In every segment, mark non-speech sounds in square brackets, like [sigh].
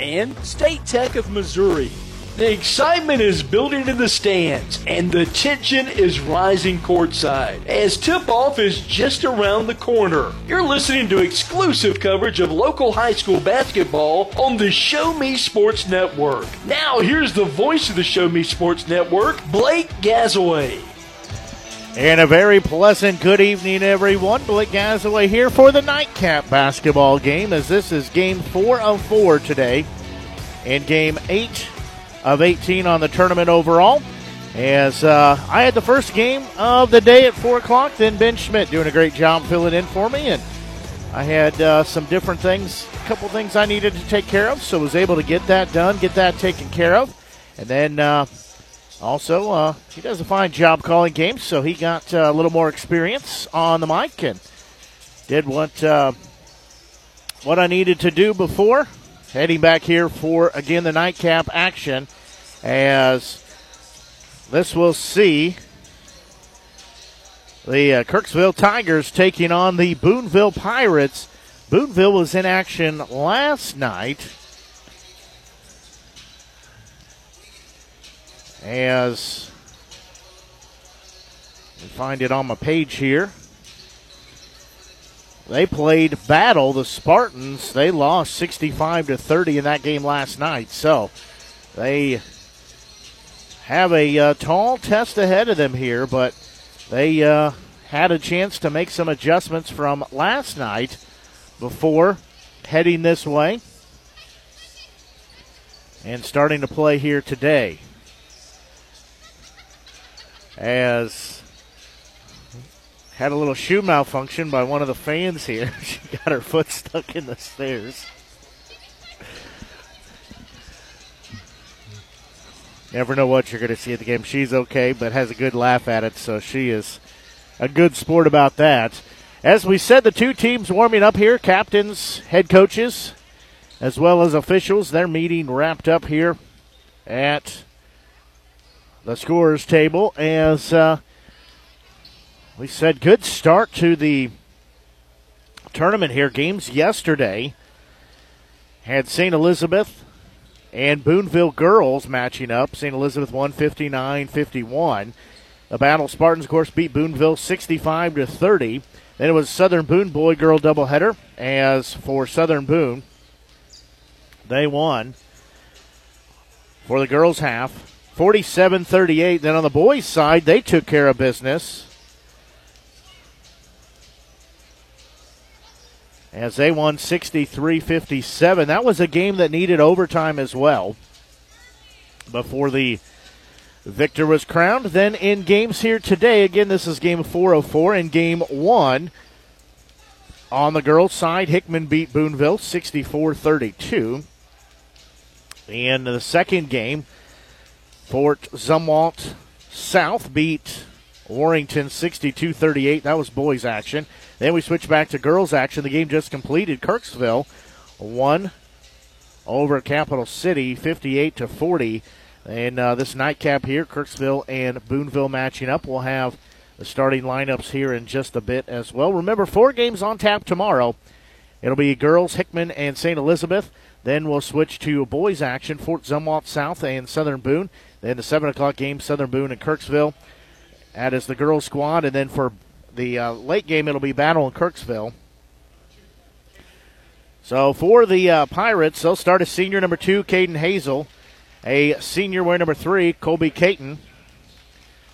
and State Tech of Missouri. The excitement is building in the stands, and the tension is rising courtside as tip off is just around the corner. You're listening to exclusive coverage of local high school basketball on the Show Me Sports Network. Now, here's the voice of the Show Me Sports Network, Blake Gazaway. And a very pleasant good evening, everyone. Blake Gazaway here for the nightcap basketball game, as this is game four of four today, and game eight of 18 on the tournament overall. As uh, I had the first game of the day at four o'clock, then Ben Schmidt doing a great job filling in for me, and I had uh, some different things, a couple things I needed to take care of, so was able to get that done, get that taken care of, and then. Uh, also, uh, he does a fine job calling games, so he got uh, a little more experience on the mic and did what uh, what I needed to do before. Heading back here for again the nightcap action, as this will see the uh, Kirksville Tigers taking on the Boonville Pirates. Boonville was in action last night as we find it on my page here. They played battle the Spartans. They lost 65 to 30 in that game last night. So they have a uh, tall test ahead of them here, but they uh, had a chance to make some adjustments from last night before heading this way and starting to play here today as had a little shoe malfunction by one of the fans here. [laughs] she got her foot stuck in the stairs. Never know what you're going to see at the game. She's okay, but has a good laugh at it, so she is a good sport about that. As we said, the two teams warming up here captains, head coaches, as well as officials. Their meeting wrapped up here at the scorers table as uh, we said good start to the tournament here. Games yesterday had St. Elizabeth and Boonville girls matching up. St. Elizabeth won 59 51. The Battle Spartans, of course, beat Boonville 65 to 30. Then it was Southern Boone boy girl doubleheader. As for Southern Boone, they won for the girls' half 47 38. Then on the boys' side, they took care of business. As they won 63 57. That was a game that needed overtime as well before the victor was crowned. Then in games here today, again, this is game 404. In game one, on the girls' side, Hickman beat Boonville 64 32. In the second game, Fort Zumwalt South beat Warrington 62 38. That was boys action. Then we switch back to girls action. The game just completed. Kirksville won over Capital City 58 to 40. And uh, this nightcap here, Kirksville and Boonville matching up. We'll have the starting lineups here in just a bit as well. Remember, four games on tap tomorrow. It'll be girls, Hickman and St. Elizabeth. Then we'll switch to boys action, Fort Zumwalt South and Southern Boone. Then the 7 o'clock game, Southern Boone and Kirksville. That is the girls' squad. And then for the uh, late game, it'll be Battle in Kirksville. So for the uh, Pirates, they'll start a senior number two, Caden Hazel. A senior wear number three, Colby Caton.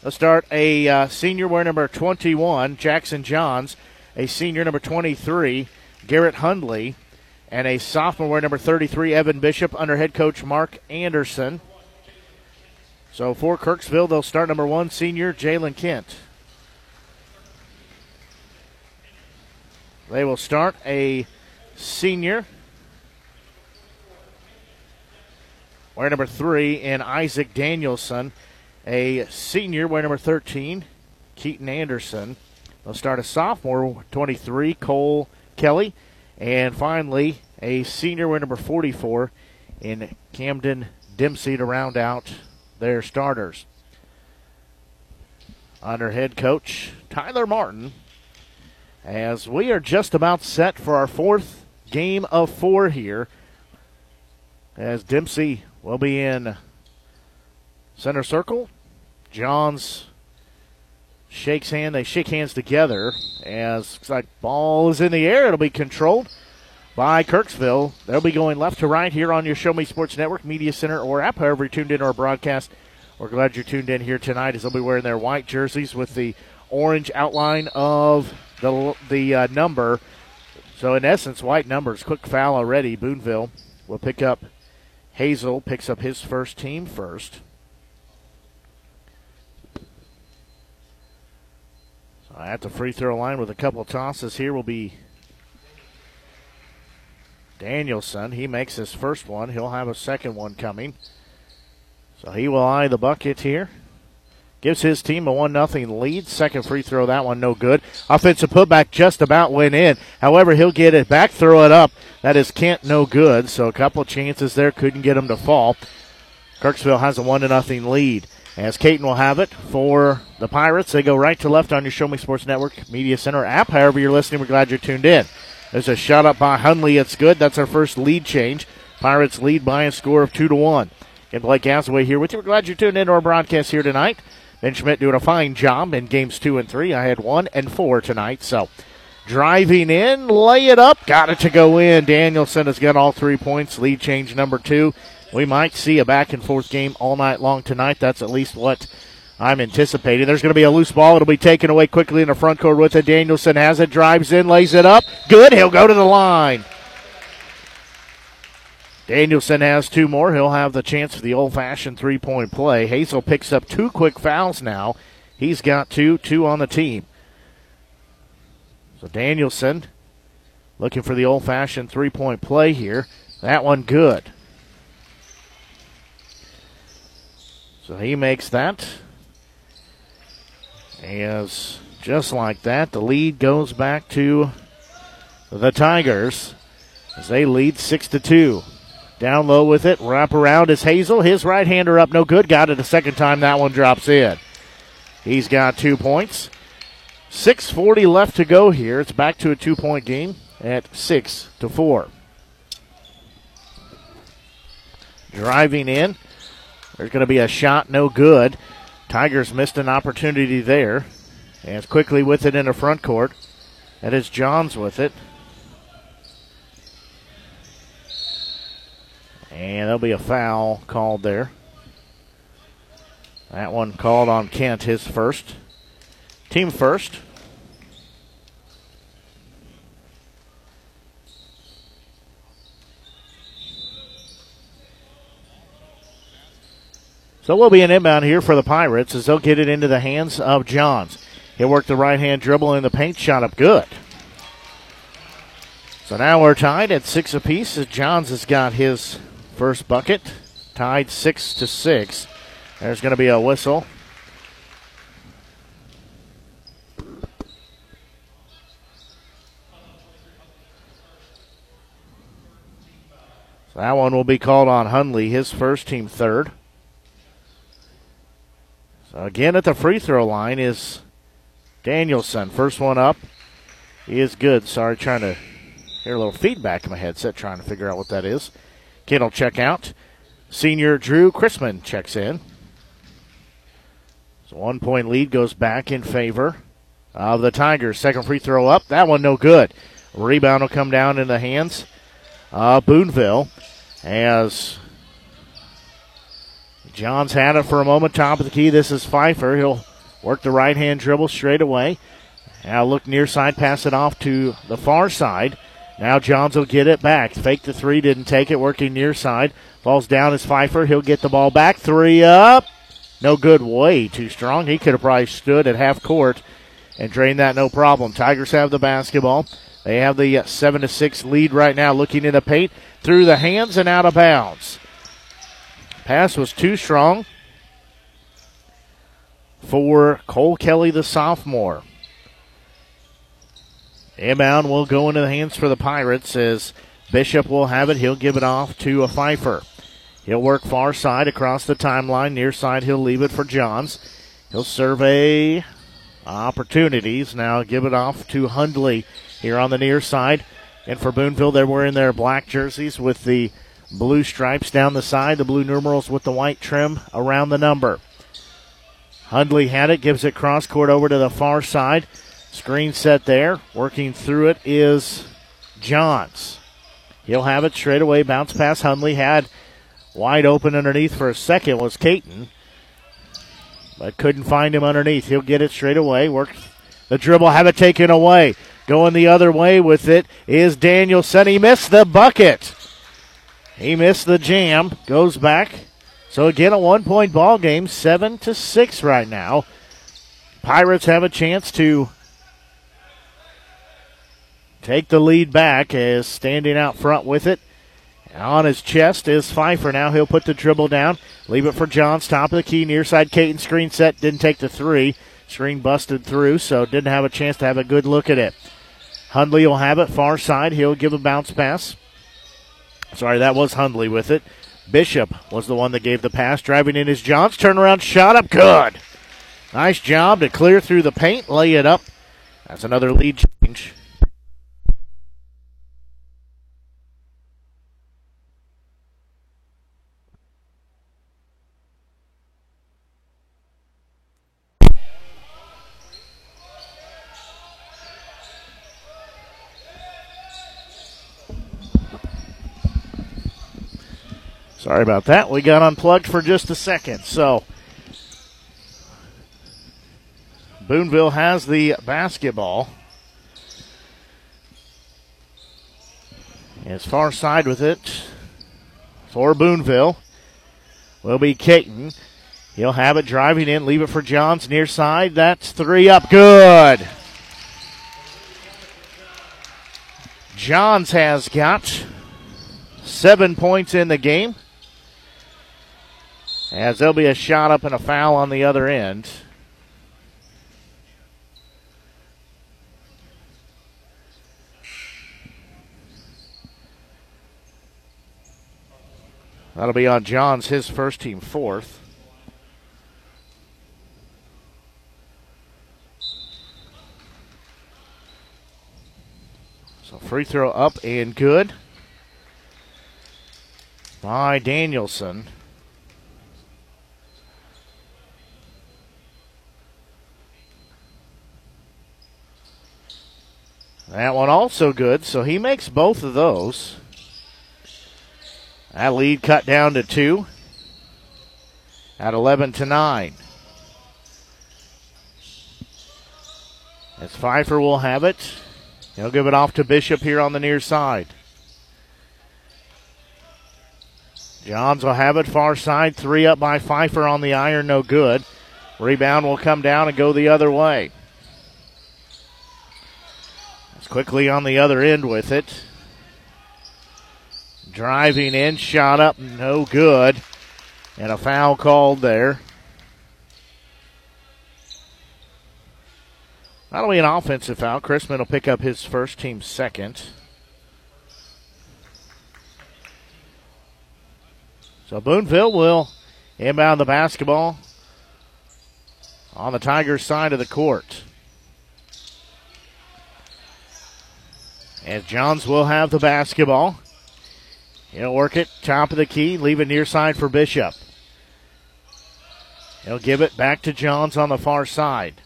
They'll start a uh, senior wear number 21, Jackson Johns. A senior number 23, Garrett Hundley. And a sophomore wear number 33, Evan Bishop, under head coach Mark Anderson. So for Kirksville, they'll start number one, senior Jalen Kent. They will start a senior. Wear number three in Isaac Danielson. A senior, wear number 13, Keaton Anderson. They'll start a sophomore, 23, Cole Kelly. And finally, a senior, wear number 44, in Camden Dempsey to round out their starters. Under head coach Tyler Martin, as we are just about set for our fourth game of four here. As Dempsey will be in center circle. Johns shakes hand. They shake hands together as looks like ball is in the air. It'll be controlled by Kirksville. They'll be going left to right here on your Show Me Sports Network, Media Center, or app. However, you tuned in our broadcast. We're glad you're tuned in here tonight as they'll be wearing their white jerseys with the orange outline of the the uh, number. So in essence, white numbers. Quick foul already. Boonville will pick up. Hazel picks up his first team first. So at the free throw line with a couple tosses here will be Danielson. He makes his first one. He'll have a second one coming. So he will eye the bucket here. Gives his team a 1 0 lead. Second free throw, that one no good. Offensive putback just about went in. However, he'll get it back, throw it up. That is Kent no good. So a couple chances there, couldn't get him to fall. Kirksville has a 1 0 lead. As Caton will have it for the Pirates. They go right to left on your Show Me Sports Network Media Center app. However, you're listening, we're glad you're tuned in. There's a shot up by Hundley. It's good. That's our first lead change. Pirates lead by a score of 2 to 1. And Blake Gasaway here with you. We're glad you're tuned in to our broadcast here tonight. Ben Schmidt doing a fine job in games two and three. I had one and four tonight. So driving in, lay it up, got it to go in. Danielson has got all three points. Lead change number two. We might see a back and forth game all night long tonight. That's at least what I'm anticipating. There's going to be a loose ball. It'll be taken away quickly in the front court with it. Danielson has it, drives in, lays it up. Good. He'll go to the line. Danielson has two more. He'll have the chance for the old fashioned three point play. Hazel picks up two quick fouls now. He's got two, two on the team. So Danielson looking for the old fashioned three point play here. That one good. So he makes that. As just like that, the lead goes back to the Tigers as they lead six to two. Down low with it. Wrap around is Hazel. His right hander up, no good. Got it a second time. That one drops in. He's got two points. 6.40 left to go here. It's back to a two point game at 6 to 4. Driving in. There's going to be a shot, no good. Tigers missed an opportunity there. And quickly with it in the front court. That is Johns with it. And there'll be a foul called there. That one called on Kent, his first. Team first. So we'll be an inbound here for the Pirates as they'll get it into the hands of Johns. He'll work the right hand dribble in the paint, shot up good. So now we're tied at six apiece as Johns has got his first bucket, tied six to six. There's going to be a whistle. So that one will be called on Hundley, his first team third. Again at the free throw line is Danielson. First one up. Is good. Sorry, trying to hear a little feedback in my headset, trying to figure out what that is. Kid will check out. Senior Drew Chrisman checks in. So one point lead goes back in favor of the Tigers. Second free throw up. That one no good. Rebound will come down in the hands of Boonville as Johns had it for a moment, top of the key. This is Pfeiffer. He'll work the right hand dribble straight away. Now look near side, pass it off to the far side. Now Johns will get it back. Fake the three, didn't take it. Working near side. Falls down as Pfeiffer. He'll get the ball back. Three up. No good. Way too strong. He could have probably stood at half court and drained that no problem. Tigers have the basketball. They have the uh, seven to six lead right now. Looking in the paint through the hands and out of bounds. Pass was too strong for Cole Kelly, the sophomore. Inbound will go into the hands for the Pirates as Bishop will have it. He'll give it off to a Pfeiffer. He'll work far side across the timeline. Near side, he'll leave it for Johns. He'll survey opportunities. Now give it off to Hundley here on the near side. And for Boonville, they're wearing their black jerseys with the blue stripes down the side, the blue numerals with the white trim around the number. Hundley had it, gives it cross court over to the far side. Screen set there. Working through it is Johns. He'll have it straight away. Bounce pass. Hundley had wide open underneath for a second was Caton, but couldn't find him underneath. He'll get it straight away. Work the dribble, have it taken away. Going the other way with it is Danielson. He missed the bucket. He missed the jam. Goes back. So again, a one-point ball game, seven to six right now. Pirates have a chance to take the lead back as standing out front with it. On his chest is Pfeiffer. Now he'll put the dribble down. Leave it for Johns. Top of the key. Near side Caton screen set. Didn't take the three. Screen busted through, so didn't have a chance to have a good look at it. Hundley will have it. Far side. He'll give a bounce pass. Sorry, that was Hundley with it. Bishop was the one that gave the pass. Driving in his Johns. Turnaround shot up. Good. Nice job to clear through the paint. Lay it up. That's another lead change. Sorry about that. We got unplugged for just a second. So, Boonville has the basketball. As far side with it for Boonville will be Caton. He'll have it driving in, leave it for Johns near side. That's three up. Good. Johns has got seven points in the game. As there'll be a shot up and a foul on the other end. That'll be on Johns, his first team fourth. So free throw up and good by Danielson. That one also good, so he makes both of those. That lead cut down to two at 11 to 9. As Pfeiffer will have it, he'll give it off to Bishop here on the near side. Johns will have it far side, three up by Pfeiffer on the iron, no good. Rebound will come down and go the other way. It's quickly on the other end with it. Driving in, shot up, no good. And a foul called there. That'll be an offensive foul. Chrisman will pick up his first team second. So Boonville will inbound the basketball on the Tigers side of the court. As Johns will have the basketball. He'll work it top of the key, leave it near side for Bishop. He'll give it back to Johns on the far side.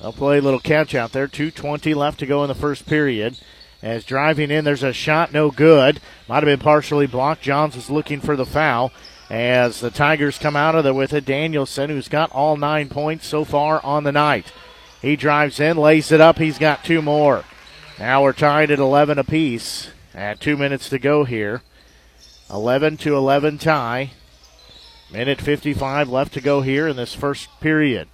They'll play a little catch out there. 2.20 left to go in the first period. As driving in, there's a shot, no good. Might have been partially blocked. Johns is looking for the foul. As the Tigers come out of there with it, Danielson, who's got all nine points so far on the night. He drives in, lays it up. He's got two more. Now we're tied at 11 apiece. At two minutes to go here. 11 to 11 tie. Minute 55 left to go here in this first period.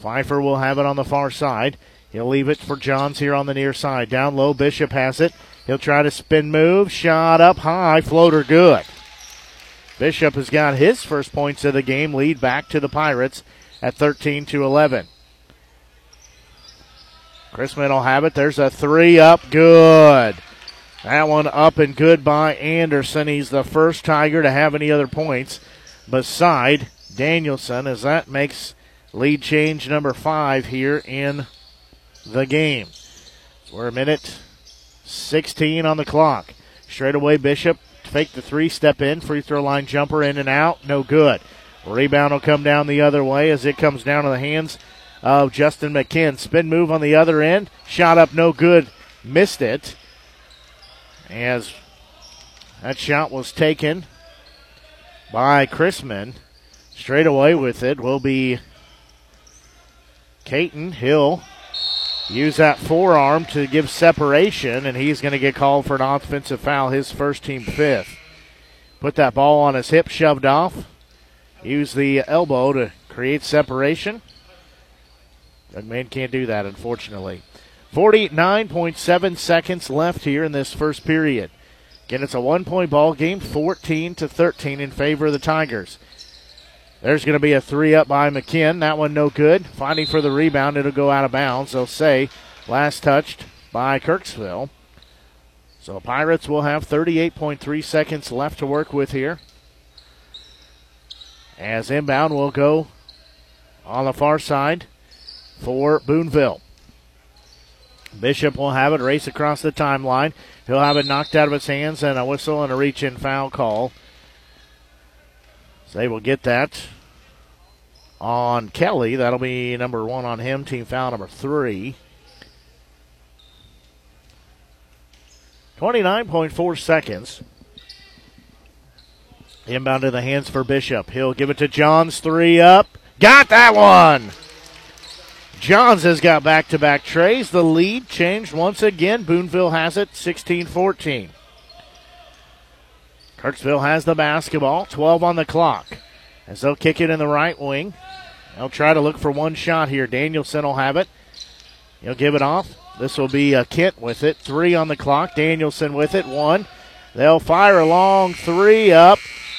Pfeiffer will have it on the far side. He'll leave it for Johns here on the near side. Down low, Bishop has it. He'll try to spin move. Shot up high. Floater good. Bishop has got his first points of the game. Lead back to the Pirates at 13 to 11. Chrisman will have it. There's a three up. Good. That one up and good by Anderson. He's the first Tiger to have any other points beside Danielson as that makes lead change number five here in the game. We're a minute 16 on the clock. Straight away, Bishop fake the three, step in, free throw line jumper in and out, no good. Rebound will come down the other way as it comes down to the hands of Justin McKinn. Spin move on the other end, shot up, no good, missed it. As that shot was taken by Chrisman. Straight away with it will be Caton. Hill use that forearm to give separation, and he's going to get called for an offensive foul, his first team fifth. Put that ball on his hip, shoved off. Use the elbow to create separation. Young man can't do that, unfortunately. 49.7 seconds left here in this first period. Again, it's a one point ball game, 14 to 13 in favor of the Tigers. There's going to be a three up by McKinn. That one no good. Fighting for the rebound, it'll go out of bounds. They'll say last touched by Kirksville. So the Pirates will have 38.3 seconds left to work with here. As inbound will go on the far side for Boonville. Bishop will have it race across the timeline. He'll have it knocked out of his hands and a whistle and a reach in foul call. So they will get that on Kelly. That'll be number one on him. Team foul number three. 29.4 seconds. Inbound to the hands for Bishop. He'll give it to Johns. Three up. Got that one. Johns has got back to back trays. The lead changed once again. Boonville has it 16 14. Kirksville has the basketball. 12 on the clock. As they'll kick it in the right wing. They'll try to look for one shot here. Danielson will have it. He'll give it off. This will be a Kent with it. Three on the clock. Danielson with it. One. They'll fire a long three up.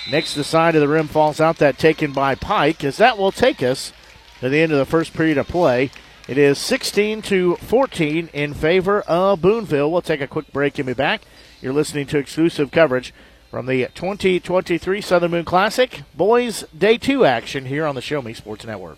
Next, the side of the rim falls out. That taken by Pike, as that will take us to the end of the first period of play. It is 16 to 14 in favor of Boonville. We'll take a quick break and be back. You're listening to exclusive coverage from the 2023 Southern Boone Classic Boys Day 2 action here on the Show Me Sports Network.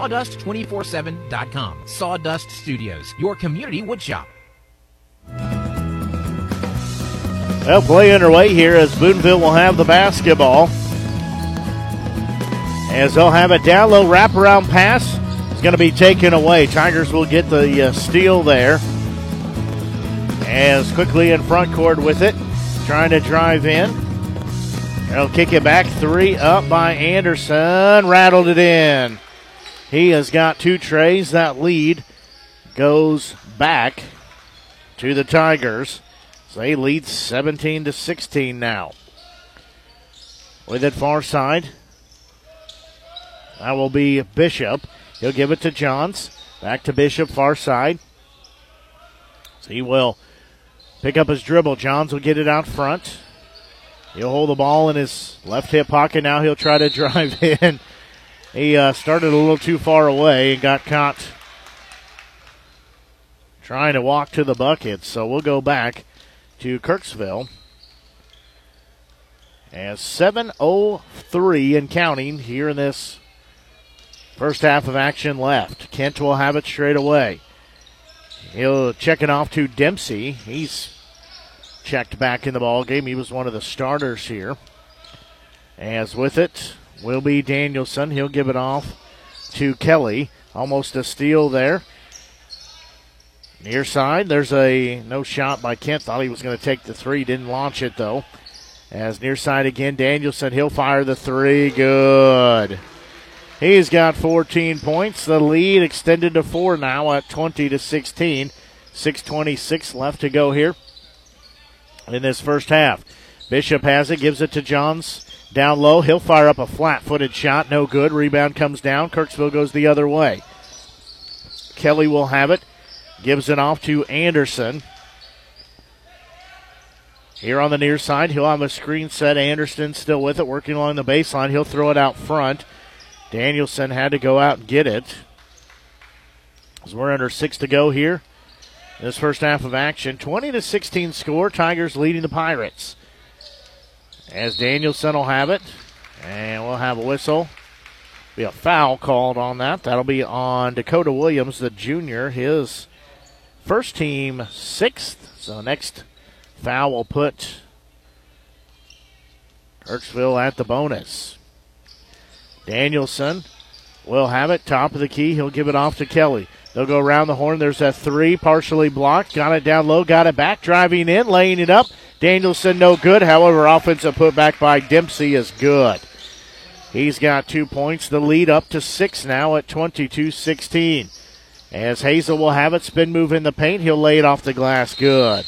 sawdust247.com. Sawdust Studios, your community woodshop. Well, play underway here as Boonville will have the basketball. As they'll have a down low wraparound pass. It's going to be taken away. Tigers will get the uh, steal there. As quickly in front court with it, trying to drive in. They'll kick it back. Three up by Anderson. Rattled it in. He has got two trays. That lead goes back to the Tigers. So they lead 17 to 16 now. With it far side. That will be Bishop. He'll give it to Johns. Back to Bishop, far side. So he will pick up his dribble. Johns will get it out front. He'll hold the ball in his left hip pocket. Now he'll try to [laughs] drive in. He uh, started a little too far away and got caught trying to walk to the bucket. So we'll go back to Kirksville. As 7.03 and counting here in this first half of action left. Kent will have it straight away. He'll check it off to Dempsey. He's checked back in the ball game. He was one of the starters here. As with it will be Danielson. He'll give it off to Kelly. Almost a steal there. Near side, there's a no shot by Kent. Thought he was going to take the three, didn't launch it though. As near side again, Danielson, he'll fire the three. Good. He's got 14 points. The lead extended to four now at 20 to 16. 6:26 left to go here in this first half. Bishop has it, gives it to Johns down low. He'll fire up a flat-footed shot, no good. Rebound comes down. Kirksville goes the other way. Kelly will have it. Gives it off to Anderson. Here on the near side, he'll have a screen set. Anderson still with it, working along the baseline. He'll throw it out front. Danielson had to go out and get it. As we're under six to go here. This first half of action. 20 to 16 score. Tigers leading the Pirates. As Danielson will have it. And we'll have a whistle. Be a foul called on that. That'll be on Dakota Williams, the junior. His first team sixth. So next foul will put Kirksville at the bonus. Danielson will have it. Top of the key. He'll give it off to Kelly. They'll go around the horn. There's a three, partially blocked. Got it down low. Got it back. Driving in, laying it up. Danielson no good. However, offensive putback by Dempsey is good. He's got two points. The lead up to six now at 22 16. As Hazel will have it, spin move in the paint. He'll lay it off the glass. Good.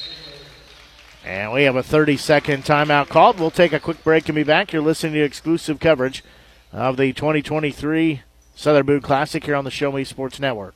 And we have a 30 second timeout called. We'll take a quick break and be back. You're listening to exclusive coverage of the 2023 Southern Boone Classic here on the Show Me Sports Network.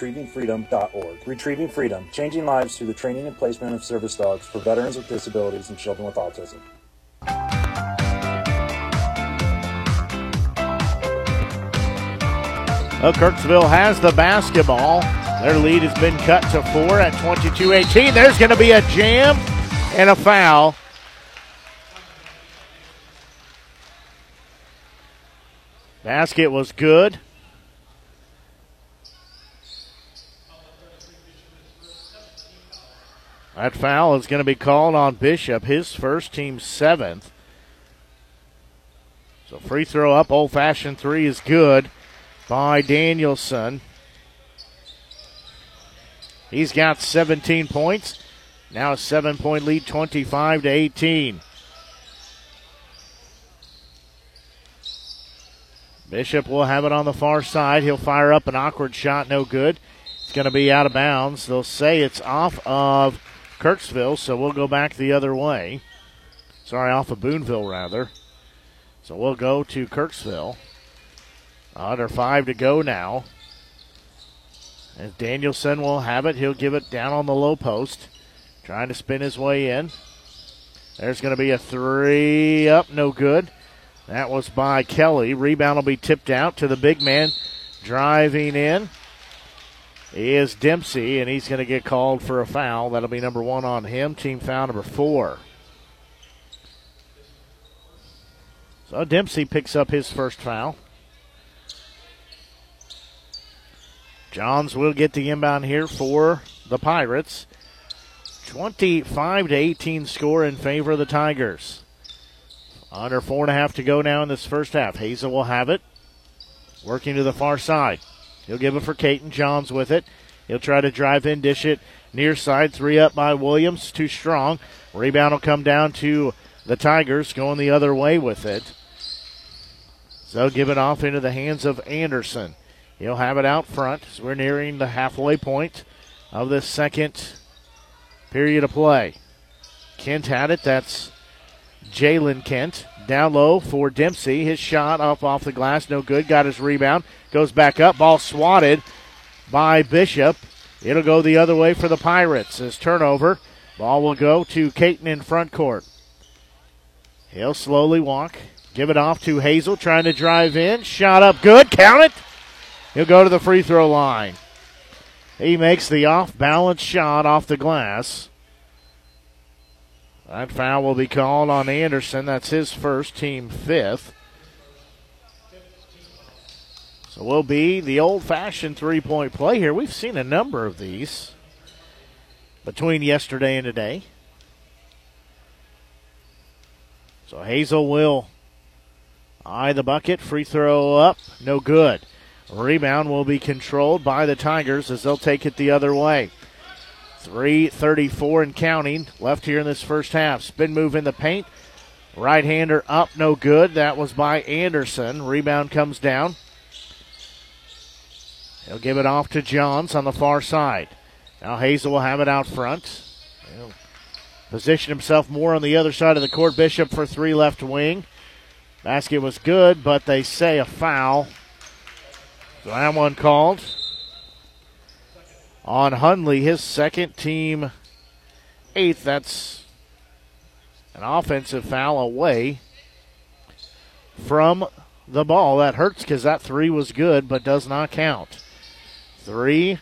retrievingfreedom.org. Retrieving Freedom, changing lives through the training and placement of service dogs for veterans with disabilities and children with autism. Well, Kirksville has the basketball. Their lead has been cut to four at 22 18. There's going to be a jam and a foul. Basket was good. That foul is going to be called on Bishop, his first team seventh. So free throw up, old fashioned three is good. by Danielson. He's got 17 points. Now a seven point lead, 25 to 18. Bishop will have it on the far side. He'll fire up an awkward shot, no good. It's going to be out of bounds. They'll say it's off of Kirksville, so we'll go back the other way. Sorry, off of Boonville, rather. So we'll go to Kirksville. Under five to go now. As Danielson will have it, he'll give it down on the low post. Trying to spin his way in. There's going to be a three up, no good. That was by Kelly. Rebound will be tipped out to the big man driving in. Is Dempsey, and he's going to get called for a foul. That'll be number one on him. Team foul number four. So Dempsey picks up his first foul. Johns will get the inbound here for the Pirates. 25 to 18 score in favor of the Tigers. Under four and a half to go now in this first half. Hazel will have it. Working to the far side. He'll give it for Caton. Johns with it. He'll try to drive in, dish it near side. Three up by Williams. Too strong. Rebound will come down to the Tigers going the other way with it. So give it off into the hands of Anderson. He'll have it out front as we're nearing the halfway point of this second period of play. Kent had it. That's Jalen Kent. Down low for Dempsey. His shot off off the glass, no good. Got his rebound. Goes back up. Ball swatted by Bishop. It'll go the other way for the Pirates. His turnover. Ball will go to Caton in front court. He'll slowly walk. Give it off to Hazel, trying to drive in. Shot up good. Count it. He'll go to the free throw line. He makes the off balance shot off the glass. That foul will be called on Anderson. That's his first, team fifth. So will be the old fashioned three point play here. We've seen a number of these between yesterday and today. So Hazel will eye the bucket. Free throw up. No good. Rebound will be controlled by the Tigers as they'll take it the other way. 334 and counting left here in this first half. Spin move in the paint. Right hander up, no good. That was by Anderson. Rebound comes down. He'll give it off to Johns on the far side. Now Hazel will have it out front. He'll position himself more on the other side of the court. Bishop for three left wing. Basket was good, but they say a foul. So that one called on Hundley, his second team eighth. That's an offensive foul away from the ball. That hurts because that three was good, but does not count. Three,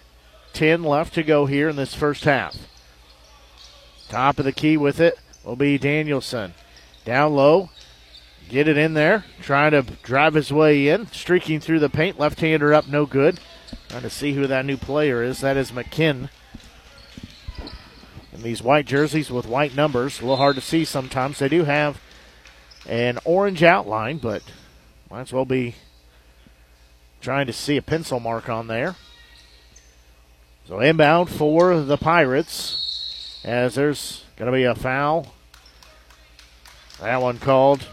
ten left to go here in this first half. Top of the key with it will be Danielson. Down low, get it in there, trying to drive his way in, streaking through the paint. Left hander up, no good. Trying to see who that new player is. That is McKinn. And these white jerseys with white numbers, a little hard to see sometimes. They do have an orange outline, but might as well be trying to see a pencil mark on there. So inbound for the Pirates as there's going to be a foul. That one called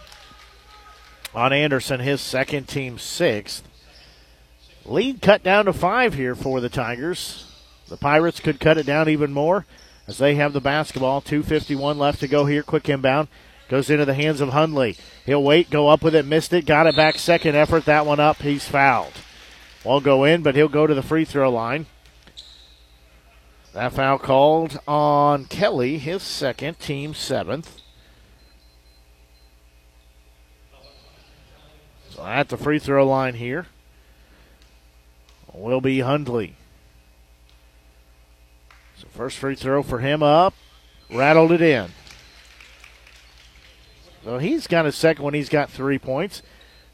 on Anderson, his second team sixth. Lead cut down to five here for the Tigers. The Pirates could cut it down even more as they have the basketball. 2.51 left to go here. Quick inbound. Goes into the hands of Hundley. He'll wait, go up with it, missed it, got it back. Second effort, that one up. He's fouled. Won't go in, but he'll go to the free throw line. That foul called on Kelly, his second, team seventh. So at the free throw line here will be Hundley. So first free throw for him up, rattled it in. So he's got a second one. He's got three points.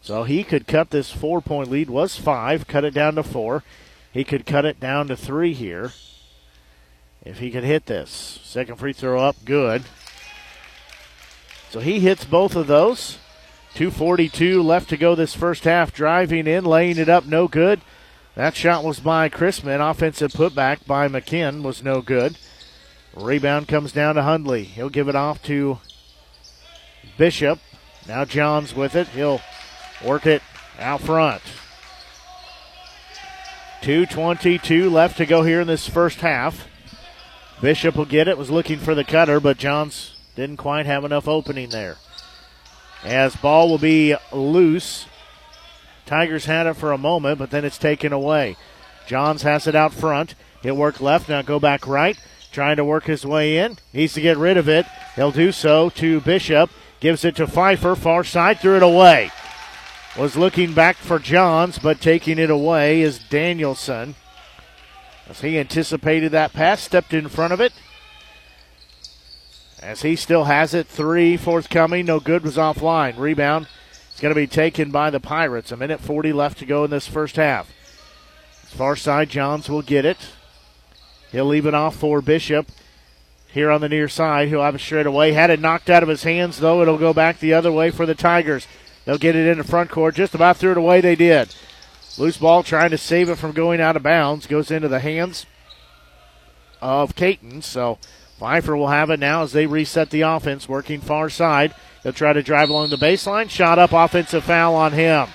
So he could cut this four point lead, was five, cut it down to four. He could cut it down to three here if he could hit this. Second free throw up, good. So he hits both of those. 242 left to go this first half. Driving in, laying it up, no good. That shot was by Chrisman. Offensive putback by McKinn was no good. Rebound comes down to Hundley. He'll give it off to Bishop. Now Johns with it. He'll work it out front. 2.22 left to go here in this first half. Bishop will get it, was looking for the cutter, but Johns didn't quite have enough opening there. As ball will be loose. Tigers had it for a moment, but then it's taken away. Johns has it out front. He'll work left, now go back right. Trying to work his way in. Needs to get rid of it. He'll do so to Bishop. Gives it to Pfeiffer. Far side, threw it away. Was looking back for Johns, but taking it away is Danielson. As he anticipated that pass, stepped in front of it. As he still has it, three forthcoming. No good was offline. Rebound is going to be taken by the Pirates. A minute 40 left to go in this first half. Far side, Johns will get it. He'll leave it off for Bishop here on the near side. He'll have it straight away. Had it knocked out of his hands, though. It'll go back the other way for the Tigers. They'll get it in the front court. Just about threw it away. They did. Loose ball trying to save it from going out of bounds. Goes into the hands of Caton. So Pfeiffer will have it now as they reset the offense, working far side. They'll try to drive along the baseline. Shot up, offensive foul on him.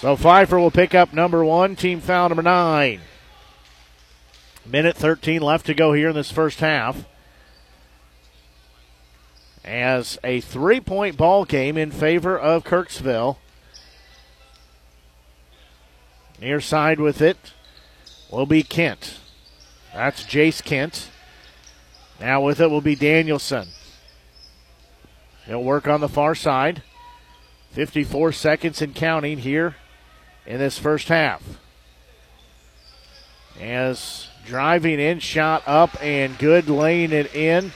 So Pfeiffer will pick up number one, team foul number nine. Minute 13 left to go here in this first half. As a three point ball game in favor of Kirksville. Near side with it will be Kent. That's Jace Kent. Now with it will be Danielson. He'll work on the far side. 54 seconds and counting here in this first half. As driving in, shot up and good, laying it in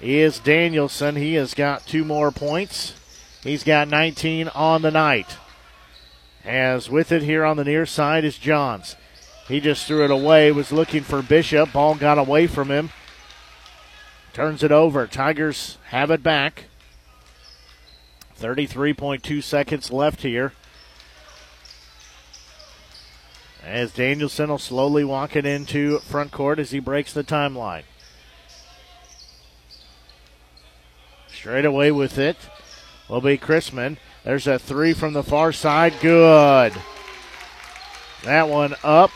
is Danielson. He has got two more points. He's got 19 on the night. As with it here on the near side is Johns. He just threw it away, was looking for Bishop. Ball got away from him. Turns it over. Tigers have it back. 33.2 seconds left here. As Danielson will slowly walk it into front court as he breaks the timeline. Straight away with it will be Chrisman. There's a three from the far side. Good. That one up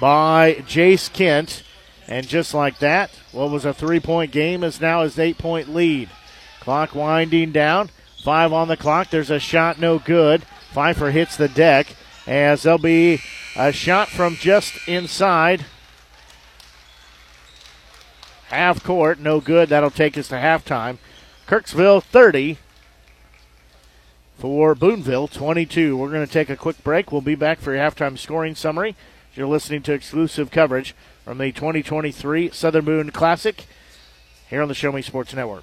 by Jace Kent. And just like that, what was a three point game is now his eight point lead. Clock winding down. Five on the clock. There's a shot, no good. Pfeiffer hits the deck as there'll be a shot from just inside half court. No good. That'll take us to halftime. Kirksville 30 for Boonville 22. We're going to take a quick break. We'll be back for your halftime scoring summary. You're listening to exclusive coverage from the 2023 Southern Boone Classic here on the Show Me Sports Network.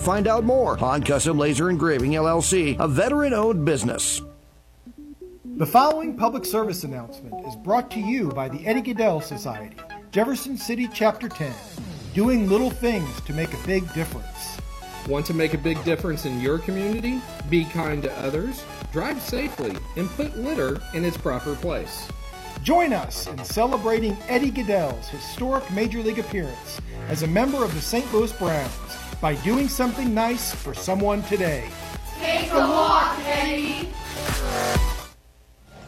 find out more. on Custom Laser Engraving LLC, a veteran owned business. The following public service announcement is brought to you by the Eddie Gaedel Society, Jefferson City Chapter 10, doing little things to make a big difference. Want to make a big difference in your community? Be kind to others, drive safely, and put litter in its proper place. Join us in celebrating Eddie Gaedel's historic Major League appearance as a member of the St. Louis Browns by doing something nice for someone today. Take a walk.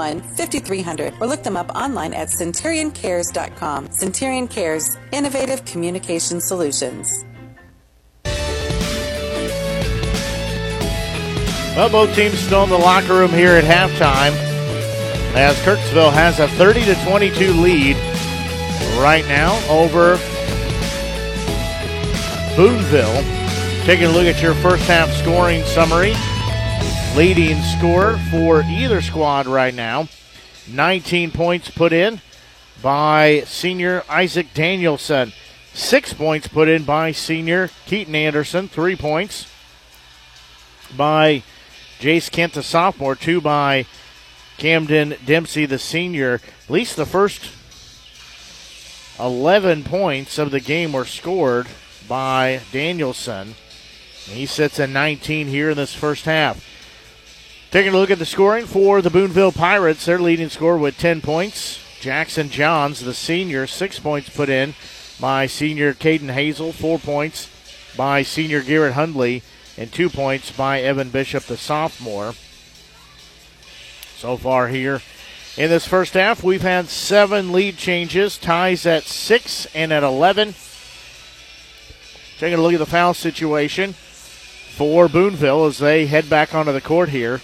5300 or look them up online at centurioncares.com. Centurion Cares, innovative communication solutions. Well, both teams still in the locker room here at halftime as Kirksville has a 30 to 22 lead right now over Boonville. Taking a look at your first half scoring summary. Leading scorer for either squad right now. 19 points put in by senior Isaac Danielson. Six points put in by senior Keaton Anderson. Three points by Jace Kent, the sophomore. Two by Camden Dempsey, the senior. At least the first 11 points of the game were scored by Danielson. He sits at 19 here in this first half. Taking a look at the scoring for the Boonville Pirates, their leading scorer with 10 points. Jackson Johns, the senior, six points put in by senior Caden Hazel, four points by senior Garrett Hundley, and two points by Evan Bishop, the sophomore. So far here in this first half, we've had seven lead changes, ties at six and at 11. Taking a look at the foul situation for Boonville as they head back onto the court here.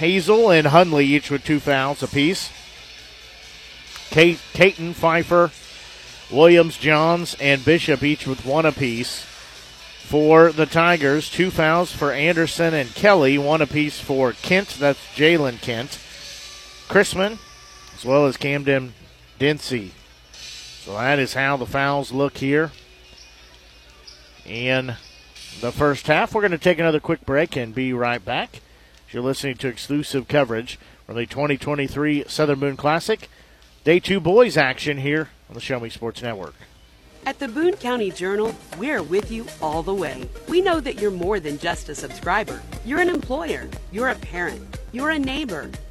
Hazel and Hundley each with two fouls apiece. Kate, Caton, Pfeiffer, Williams, Johns, and Bishop each with one apiece. For the Tigers, two fouls for Anderson and Kelly, one apiece for Kent. That's Jalen Kent. Chrisman, as well as Camden Dempsey. So that is how the fouls look here in the first half. We're going to take another quick break and be right back. You're listening to exclusive coverage from the 2023 Southern Boone Classic. Day two boys action here on the Show Me Sports Network. At the Boone County Journal, we're with you all the way. We know that you're more than just a subscriber. You're an employer, you're a parent, you're a neighbor.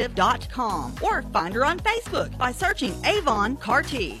Representative.com or find her on Facebook by searching Avon Carty.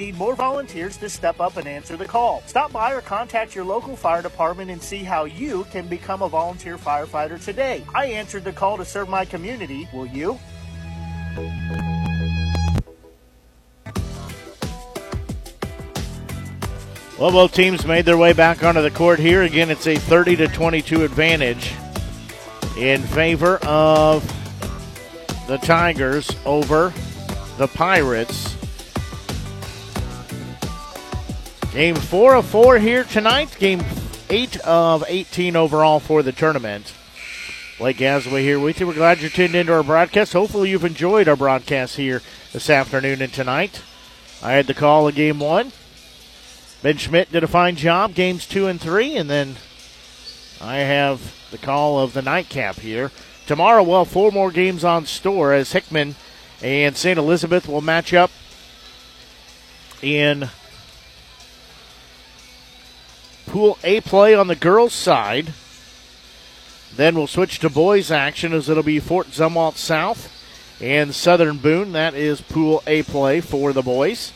need more volunteers to step up and answer the call. Stop by or contact your local fire department and see how you can become a volunteer firefighter today. I answered the call to serve my community. Will you? Well, both teams made their way back onto the court here. Again, it's a 30 to 22 advantage in favor of the Tigers over the Pirates. Game four of four here tonight. Game eight of 18 overall for the tournament. Blake Gazaway here with you. We're glad you're tuned into our broadcast. Hopefully, you've enjoyed our broadcast here this afternoon and tonight. I had the call of game one. Ben Schmidt did a fine job, games two and three, and then I have the call of the nightcap here. Tomorrow, well, four more games on store as Hickman and St. Elizabeth will match up in Pool A play on the girls' side. Then we'll switch to boys' action as it'll be Fort Zumwalt South and Southern Boone. That is Pool A play for the boys.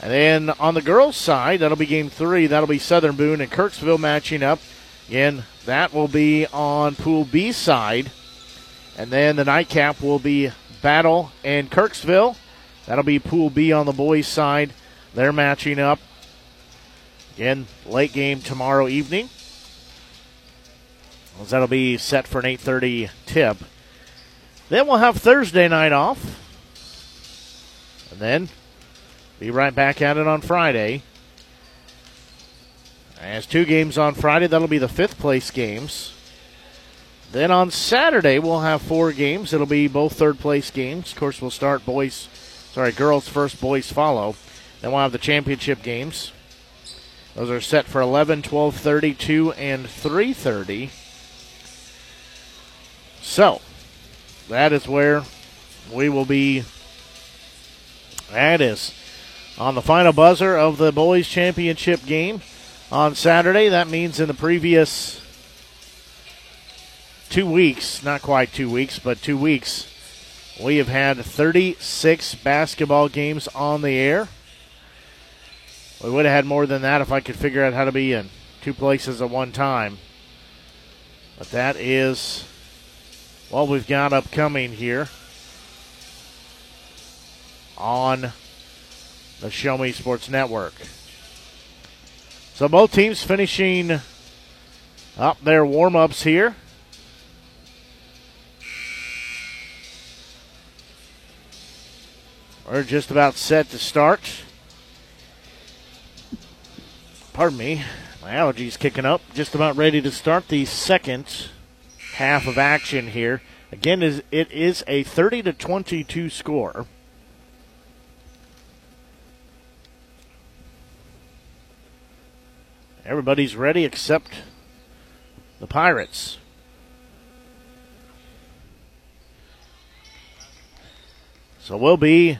And then on the girls' side, that'll be game three. That'll be Southern Boone and Kirksville matching up. Again, that will be on Pool B side. And then the nightcap will be Battle and Kirksville. That'll be Pool B on the boys' side. They're matching up. Again, late game tomorrow evening. That'll be set for an 8:30 tip. Then we'll have Thursday night off. And then be right back at it on Friday. As two games on Friday, that'll be the fifth place games. Then on Saturday, we'll have four games. It'll be both third place games. Of course, we'll start boys, sorry, girls first, boys follow. Then we'll have the championship games. Those are set for 11, 12, 32, and 330. So, that is where we will be. That is on the final buzzer of the boys' championship game on Saturday. That means in the previous two weeks, not quite two weeks, but two weeks, we have had 36 basketball games on the air. We would have had more than that if I could figure out how to be in two places at one time. But that is what we've got upcoming here on the Show Me Sports Network. So both teams finishing up their warm ups here. We're just about set to start. Pardon me, my allergies kicking up. Just about ready to start the second half of action here. Again, is it is a 30 to 22 score. Everybody's ready except the Pirates. So we'll be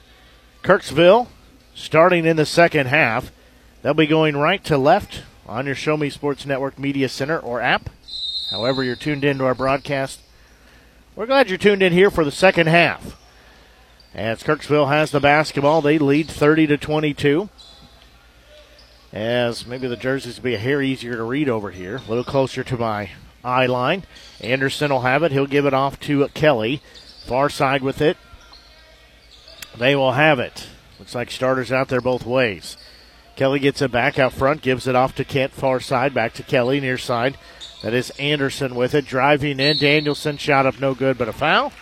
Kirksville starting in the second half. They'll be going right to left on your Show Me Sports Network Media Center or app. However, you're tuned into our broadcast. We're glad you're tuned in here for the second half. As Kirksville has the basketball, they lead 30 to 22 as maybe the jerseys will be a hair easier to read over here, a little closer to my eye line. Anderson will have it. He'll give it off to Kelly. Far side with it. They will have it. Looks like starters out there both ways. Kelly gets it back out front, gives it off to Kent, far side, back to Kelly, near side. That is Anderson with it, driving in. Danielson shot up no good, but a foul.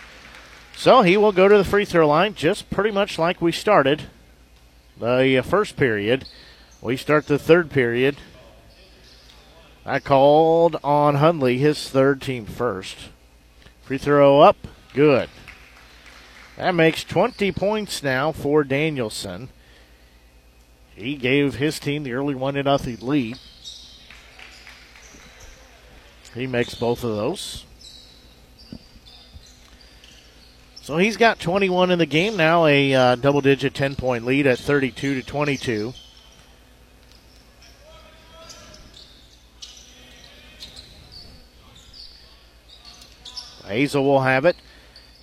So he will go to the free throw line, just pretty much like we started the uh, first period. We start the third period. I called on Hundley, his third team first. Free throw up, good. That makes 20 points now for Danielson. He gave his team the early one to nothing lead. He makes both of those. So he's got 21 in the game now, a uh, double digit 10 point lead at 32 to 22. Hazel will have it.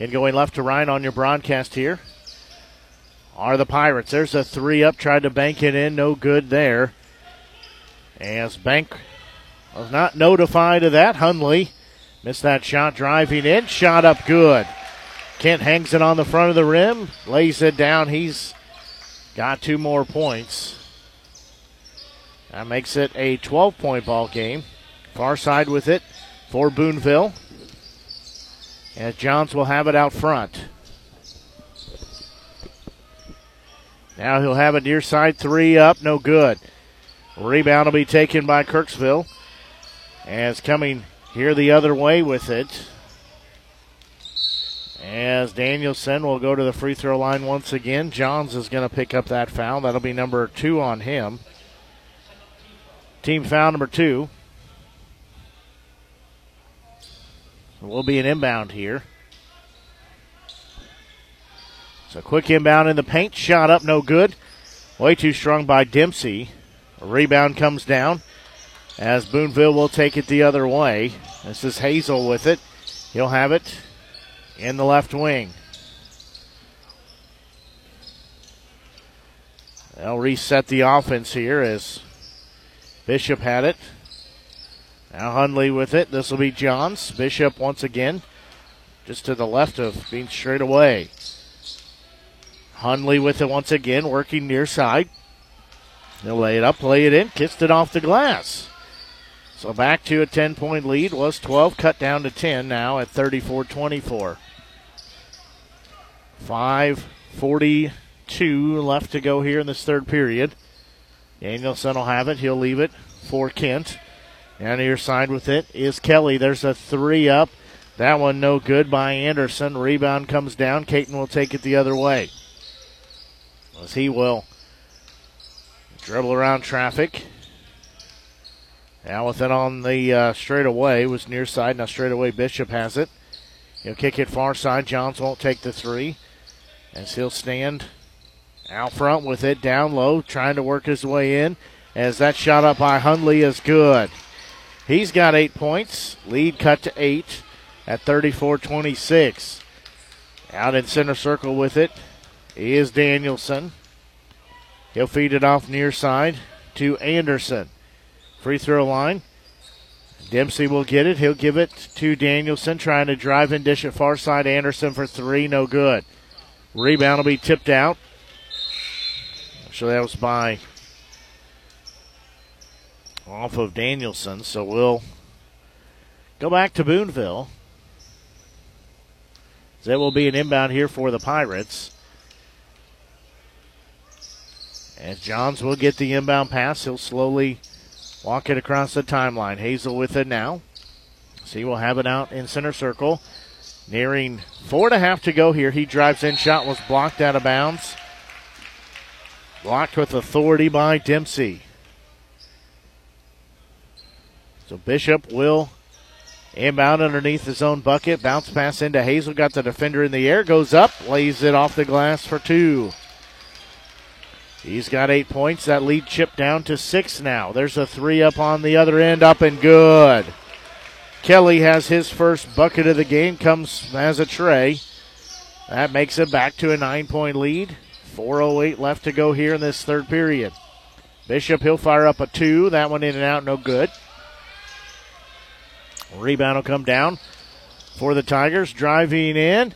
And going left to right on your broadcast here are the Pirates. There's a three up, tried to bank it in, no good there. As Bank was not notified of that, Hundley missed that shot driving in, shot up good. Kent hangs it on the front of the rim, lays it down. He's got two more points. That makes it a 12 point ball game. Far side with it for Boonville. As Johns will have it out front. Now he'll have a near side three up, no good. Rebound will be taken by Kirksville. As coming here the other way with it. As Danielson will go to the free throw line once again. Johns is going to pick up that foul. That'll be number two on him. Team foul number two. will be an inbound here. So quick inbound in the paint. Shot up, no good. Way too strong by Dempsey. A rebound comes down as Boonville will take it the other way. This is Hazel with it. He'll have it in the left wing. They'll reset the offense here as Bishop had it. Now Hundley with it. This will be Johns. Bishop once again, just to the left of being straight away. Hundley with it once again, working near side. He'll lay it up, lay it in, kissed it off the glass. So back to a 10 point lead. Was 12, cut down to 10 now at 34 24. 5.42 left to go here in this third period. Danielson will have it. He'll leave it for Kent. Down your side with it is Kelly. There's a three up. That one no good by Anderson. Rebound comes down. Caton will take it the other way. As he will dribble around traffic. Now with it on the uh, straightaway was near side. Now straightaway Bishop has it. He'll kick it far side. Johns won't take the three. As he'll stand out front with it down low, trying to work his way in. As that shot up by Hundley is good. He's got eight points. Lead cut to eight at 34 26. Out in center circle with it is Danielson. He'll feed it off near side to Anderson. Free throw line. Dempsey will get it. He'll give it to Danielson, trying to drive and dish it far side. Anderson for three, no good. Rebound will be tipped out. So that was by off of Danielson. So we'll go back to Boonville. That will be an inbound here for the Pirates. As Johns will get the inbound pass, he'll slowly walk it across the timeline. Hazel with it now. So he will have it out in center circle. Nearing four and a half to go here. He drives in. Shot was blocked out of bounds. Blocked with authority by Dempsey. So Bishop will inbound underneath his own bucket. Bounce pass into Hazel. Got the defender in the air. Goes up. Lays it off the glass for two. He's got eight points. That lead chip down to six now. There's a three up on the other end. Up and good. Kelly has his first bucket of the game. Comes as a tray. That makes it back to a nine point lead. 4.08 left to go here in this third period. Bishop, he'll fire up a two. That one in and out, no good. Rebound will come down for the Tigers. Driving in.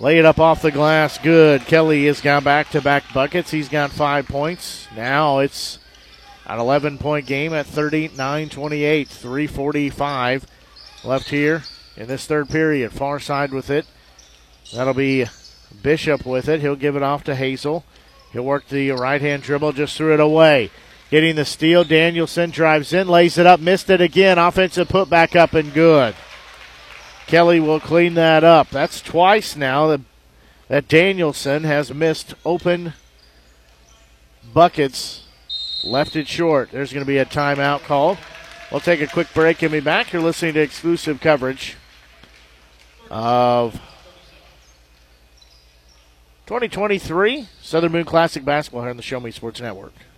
Lay it up off the glass. Good. Kelly has got back to back buckets. He's got five points. Now it's an 11 point game at 39 28. 345 left here in this third period. Far side with it. That'll be Bishop with it. He'll give it off to Hazel. He'll work the right hand dribble, just threw it away. Getting the steal. Danielson drives in, lays it up, missed it again. Offensive put back up and good. Kelly will clean that up. That's twice now that, that Danielson has missed open buckets left it short. There's going to be a timeout called. We'll take a quick break and be back. You're listening to exclusive coverage of 2023 Southern Boone Classic basketball here on the Show Me Sports Network.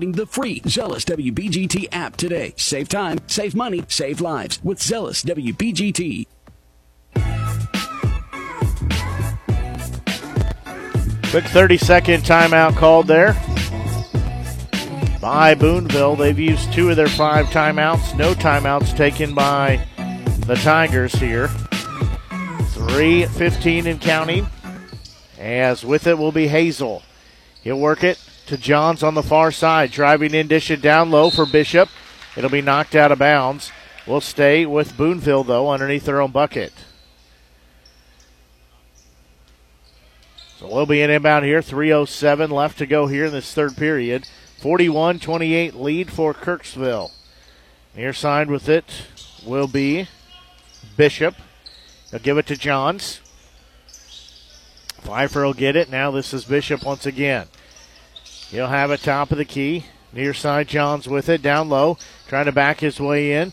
the free Zealous WBGT app today. Save time, save money, save lives with Zealous WBGT. Quick 30 second timeout called there by Boonville. They've used two of their five timeouts. No timeouts taken by the Tigers here. 3.15 and counting. As with it will be Hazel. He'll work it to Johns on the far side. Driving in, dish it down low for Bishop. It'll be knocked out of bounds. We'll stay with Boonville, though, underneath their own bucket. So we'll be in inbound here. 3.07 left to go here in this third period. 41 28 lead for Kirksville. Near side with it will be Bishop. They'll give it to Johns. Pfeiffer will get it. Now this is Bishop once again. He'll have it top of the key. Near side, Johns with it. Down low, trying to back his way in.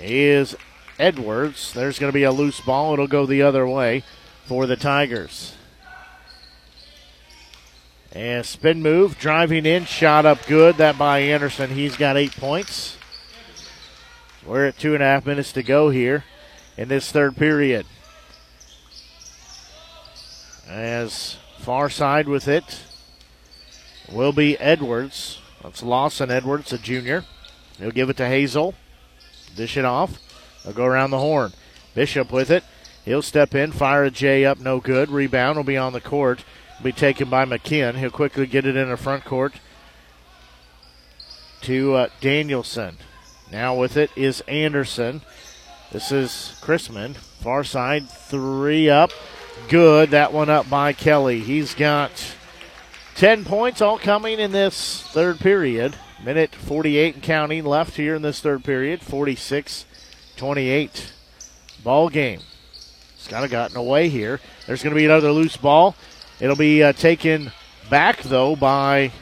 Is Edwards. There's going to be a loose ball. It'll go the other way for the Tigers. And spin move, driving in, shot up good. That by Anderson. He's got eight points. We're at two and a half minutes to go here in this third period. As far side with it will be Edwards. That's Lawson Edwards, a junior. He'll give it to Hazel. Dish it off. They'll go around the horn. Bishop with it. He'll step in, fire a J up, no good. Rebound will be on the court. Will Be taken by McKinn. He'll quickly get it in the front court to uh, Danielson. Now with it is Anderson. This is Chrisman. Far side, three up. Good. That one up by Kelly. He's got 10 points all coming in this third period. Minute 48 and counting left here in this third period. 46 28. Ball game. It's kind of gotten away here. There's going to be another loose ball. It'll be uh, taken back, though, by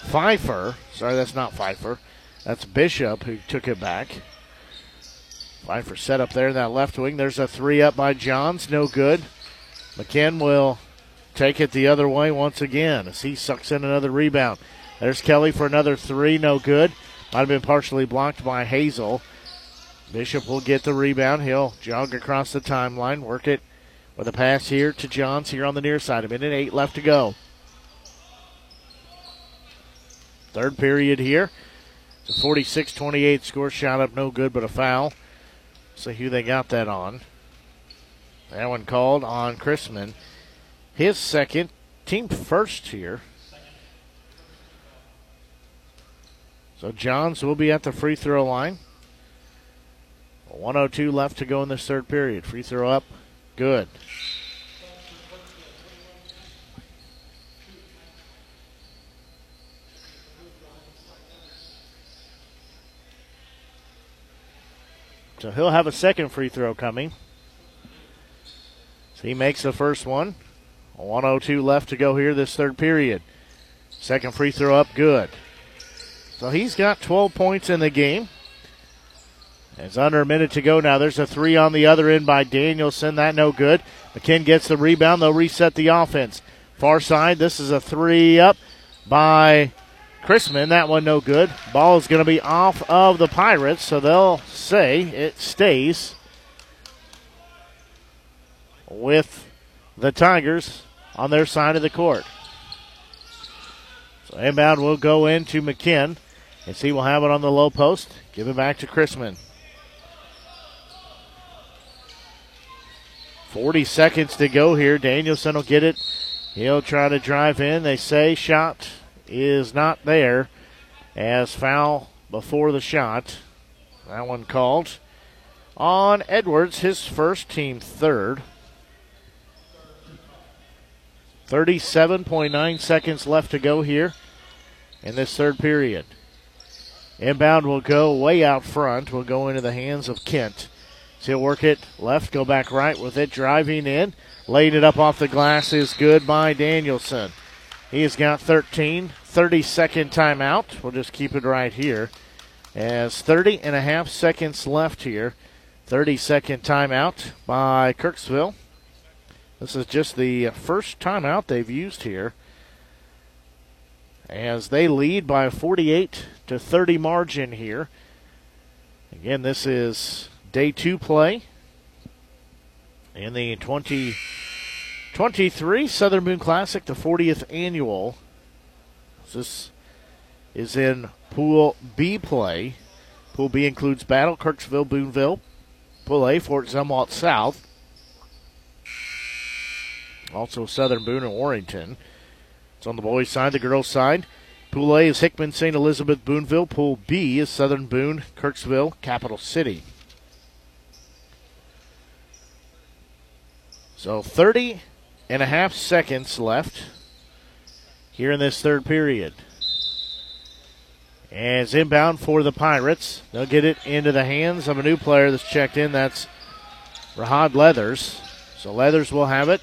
Pfeiffer. Sorry, that's not Pfeiffer. That's Bishop who took it back. Pfeiffer set up there in that left wing. There's a three up by Johns. No good. McKinn will take it the other way once again as he sucks in another rebound. There's Kelly for another three. No good. Might have been partially blocked by Hazel. Bishop will get the rebound. He'll jog across the timeline, work it with a pass here to Johns here on the near side. A minute eight left to go. Third period here. It's a 46 28 score. Shot up no good, but a foul. See who they got that on. That one called on Chrisman. His second, team first here. So Johns will be at the free throw line. 102 left to go in this third period. Free throw up. Good. So he'll have a second free throw coming. He makes the first one. 102 left to go here this third period. Second free throw up, good. So he's got 12 points in the game. It's under a minute to go now. There's a three on the other end by Danielson. That no good. McKinn gets the rebound. They'll reset the offense. Far side, this is a three up by Chrisman. That one no good. Ball is going to be off of the Pirates, so they'll say it stays with the Tigers on their side of the court. So inbound will go into McKinn. And he will have it on the low post. Give it back to Chrisman. 40 seconds to go here. Danielson will get it He'll try to drive in. They say shot is not there as foul before the shot. That one called on Edwards, his first team third. 37.9 seconds left to go here in this third period. Inbound will go way out front, will go into the hands of Kent. So he'll work it left, go back right with it, driving in. Laid it up off the glass is good by Danielson. He has got 13. 30 second timeout. We'll just keep it right here. As 30 and a half seconds left here. 30 second timeout by Kirksville. This is just the first timeout they've used here. As they lead by 48 to 30 margin here. Again, this is day two play in the 2023 Southern Boone Classic, the 40th annual. This is in Pool B play. Pool B includes Battle, Kirksville, Boonville. Pool A, Fort Zumwalt South. Also Southern Boone and Warrington. It's on the boys' side, the girls' side. Pool A is Hickman, St. Elizabeth, Boonville. Pool B is Southern Boone, Kirksville, Capital City. So 30 and a half seconds left here in this third period. As inbound for the Pirates, they'll get it into the hands of a new player that's checked in. That's Rahad Leathers. So Leathers will have it.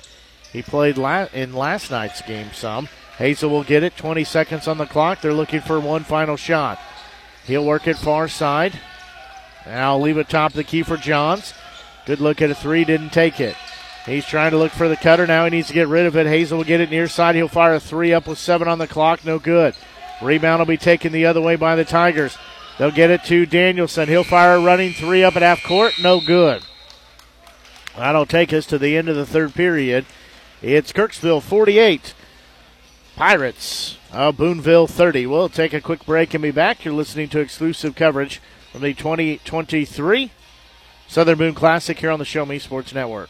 He played la- in last night's game some. Hazel will get it. 20 seconds on the clock. They're looking for one final shot. He'll work it far side. Now leave it top of the key for Johns. Good look at a three, didn't take it. He's trying to look for the cutter now. He needs to get rid of it. Hazel will get it near side. He'll fire a three up with seven on the clock. No good. Rebound will be taken the other way by the Tigers. They'll get it to Danielson. He'll fire a running three up at half court. No good. That'll take us to the end of the third period. It's Kirksville 48. Pirates of Boonville 30. We'll take a quick break and be back. You're listening to exclusive coverage from the 2023 Southern Boone Classic here on the Show Me Sports Network.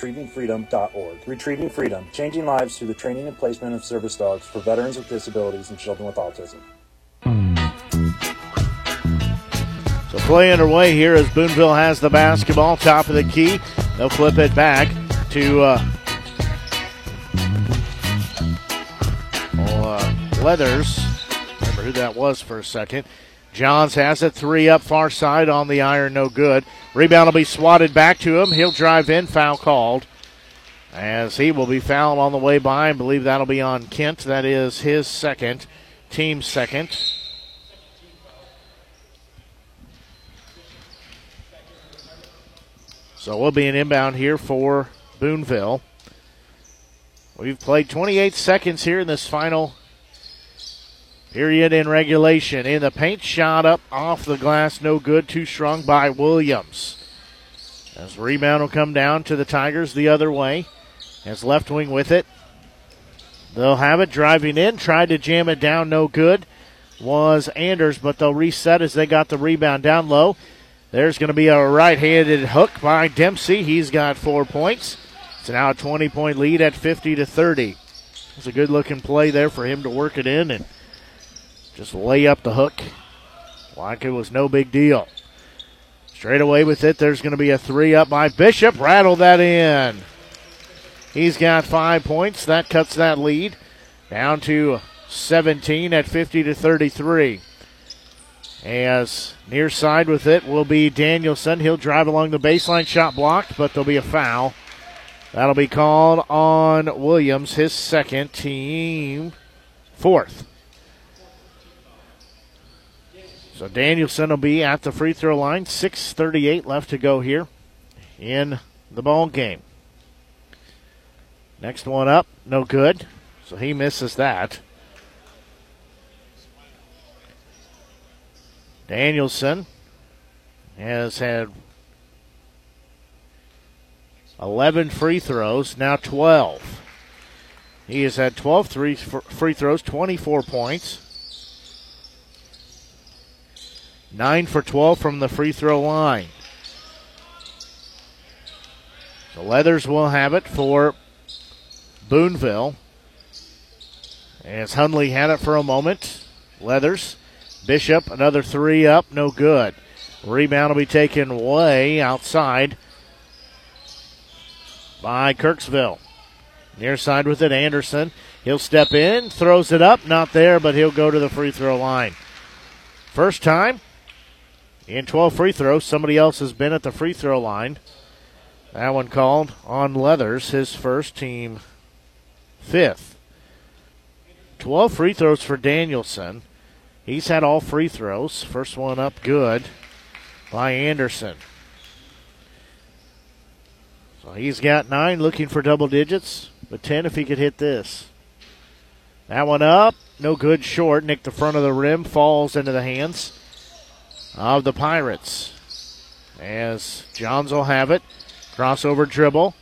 retrievingfreedom.org. Retrieving Freedom, changing lives through the training and placement of service dogs for veterans with disabilities and children with autism. So play underway here as Boonville has the basketball, top of the key. They'll flip it back to uh, Leathers. Remember who that was for a second. Johns has it, three up far side on the iron, no good. Rebound will be swatted back to him. He'll drive in, foul called. As he will be fouled on the way by. I believe that'll be on Kent. That is his second, team second. So we'll be an inbound here for Boonville. We've played 28 seconds here in this final period in regulation. In the paint shot up off the glass, no good, too strong by Williams. As rebound will come down to the Tigers the other way. As left wing with it. They'll have it driving in, tried to jam it down, no good. Was Anders, but they'll reset as they got the rebound down low. There's going to be a right handed hook by Dempsey. He's got four points. It's now a 20 point lead at 50 to 30. It's a good looking play there for him to work it in and just lay up the hook like it was no big deal. Straight away with it, there's going to be a three up by Bishop. Rattle that in. He's got five points. That cuts that lead down to 17 at 50 to 33. As near side with it will be Danielson. He'll drive along the baseline, shot blocked, but there'll be a foul. That'll be called on Williams, his second team fourth. So Danielson will be at the free throw line. 6:38 left to go here in the ball game. Next one up, no good. So he misses that. Danielson has had 11 free throws, now 12. He has had 12 free throws, 24 points. 9 for 12 from the free throw line. The Leathers will have it for Boonville. As Hundley had it for a moment. Leathers Bishop, another three up, no good. Rebound will be taken way outside by Kirksville. Near side with it, Anderson. He'll step in, throws it up, not there, but he'll go to the free throw line. First time in 12 free throws, somebody else has been at the free throw line. That one called on Leathers, his first team fifth. 12 free throws for Danielson. He's had all free throws. First one up good by Anderson. So he's got nine, looking for double digits, but 10 if he could hit this. That one up, no good short. Nick the front of the rim falls into the hands of the Pirates. As Johns will have it. Crossover dribble.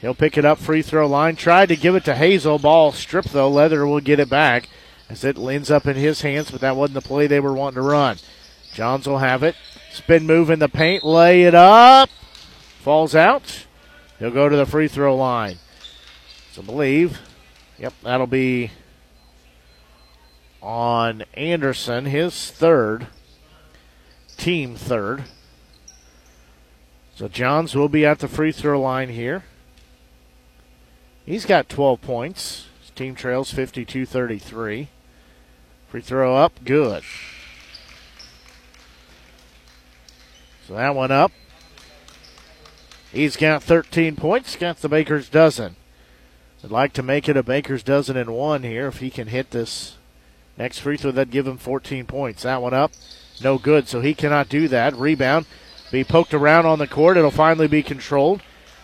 He'll pick it up free throw line. Tried to give it to Hazel. Ball stripped though. Leather will get it back as it ends up in his hands, but that wasn't the play they were wanting to run. Johns will have it. Spin move in the paint, lay it up. Falls out. He'll go to the free throw line. So believe, yep, that'll be on Anderson, his third, team third. So Johns will be at the free throw line here. He's got 12 points. His team trails 52 33. Free throw up, good. So that one up. He's got 13 points, got the Baker's dozen. I'd like to make it a Baker's dozen and one here. If he can hit this next free throw, that'd give him 14 points. That one up, no good, so he cannot do that. Rebound, be poked around on the court. It'll finally be controlled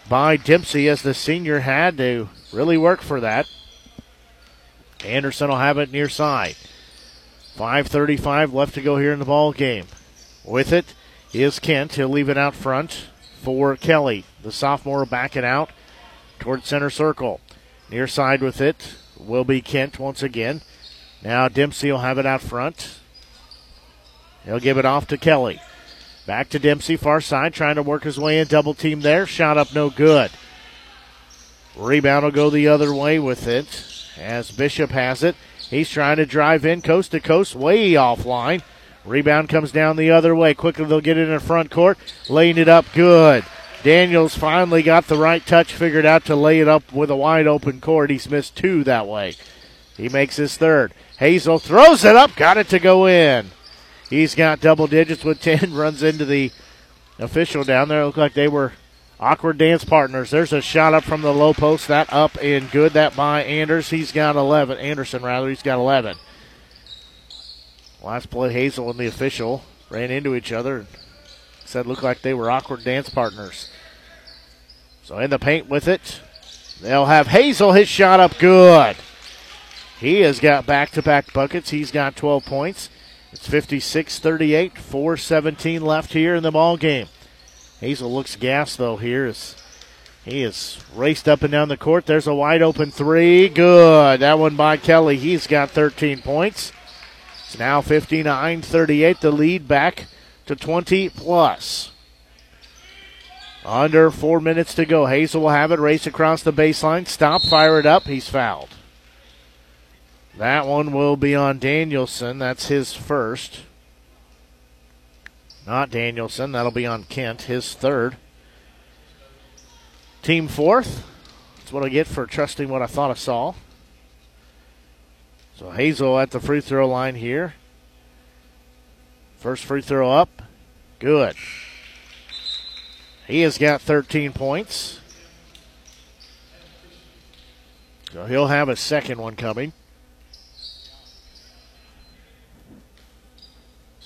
by Dempsey as the senior had to really work for that. Anderson will have it near side. 5.35 left to go here in the ball game. With it is Kent. He'll leave it out front for Kelly. The sophomore will back it out toward center circle. Near side with it will be Kent once again. Now Dempsey will have it out front. He'll give it off to Kelly. Back to Dempsey, far side, trying to work his way in. Double team there. Shot up, no good. Rebound will go the other way with it as Bishop has it. He's trying to drive in coast to coast, way offline. Rebound comes down the other way. Quickly they'll get it in front court, laying it up good. Daniels finally got the right touch figured out to lay it up with a wide open court. He's missed two that way. He makes his third. Hazel throws it up, got it to go in. He's got double digits with [laughs] 10, runs into the official down there. Looked like they were Awkward dance partners. There's a shot up from the low post. That up and good. That by Anders. He's got 11. Anderson, rather. He's got 11. Last play, Hazel and the official ran into each other and said looked like they were awkward dance partners. So in the paint with it, they'll have Hazel. His shot up good. He has got back to back buckets. He's got 12 points. It's 56 38, 417 left here in the ball game. Hazel looks gassed though here as he is raced up and down the court. There's a wide open three. Good. That one by Kelly. He's got 13 points. It's now 59 38. The lead back to 20 plus. Under four minutes to go. Hazel will have it. Race across the baseline. Stop. Fire it up. He's fouled. That one will be on Danielson. That's his first. Not Danielson. That'll be on Kent, his third. Team fourth. That's what I get for trusting what I thought I saw. So Hazel at the free throw line here. First free throw up. Good. He has got 13 points. So he'll have a second one coming.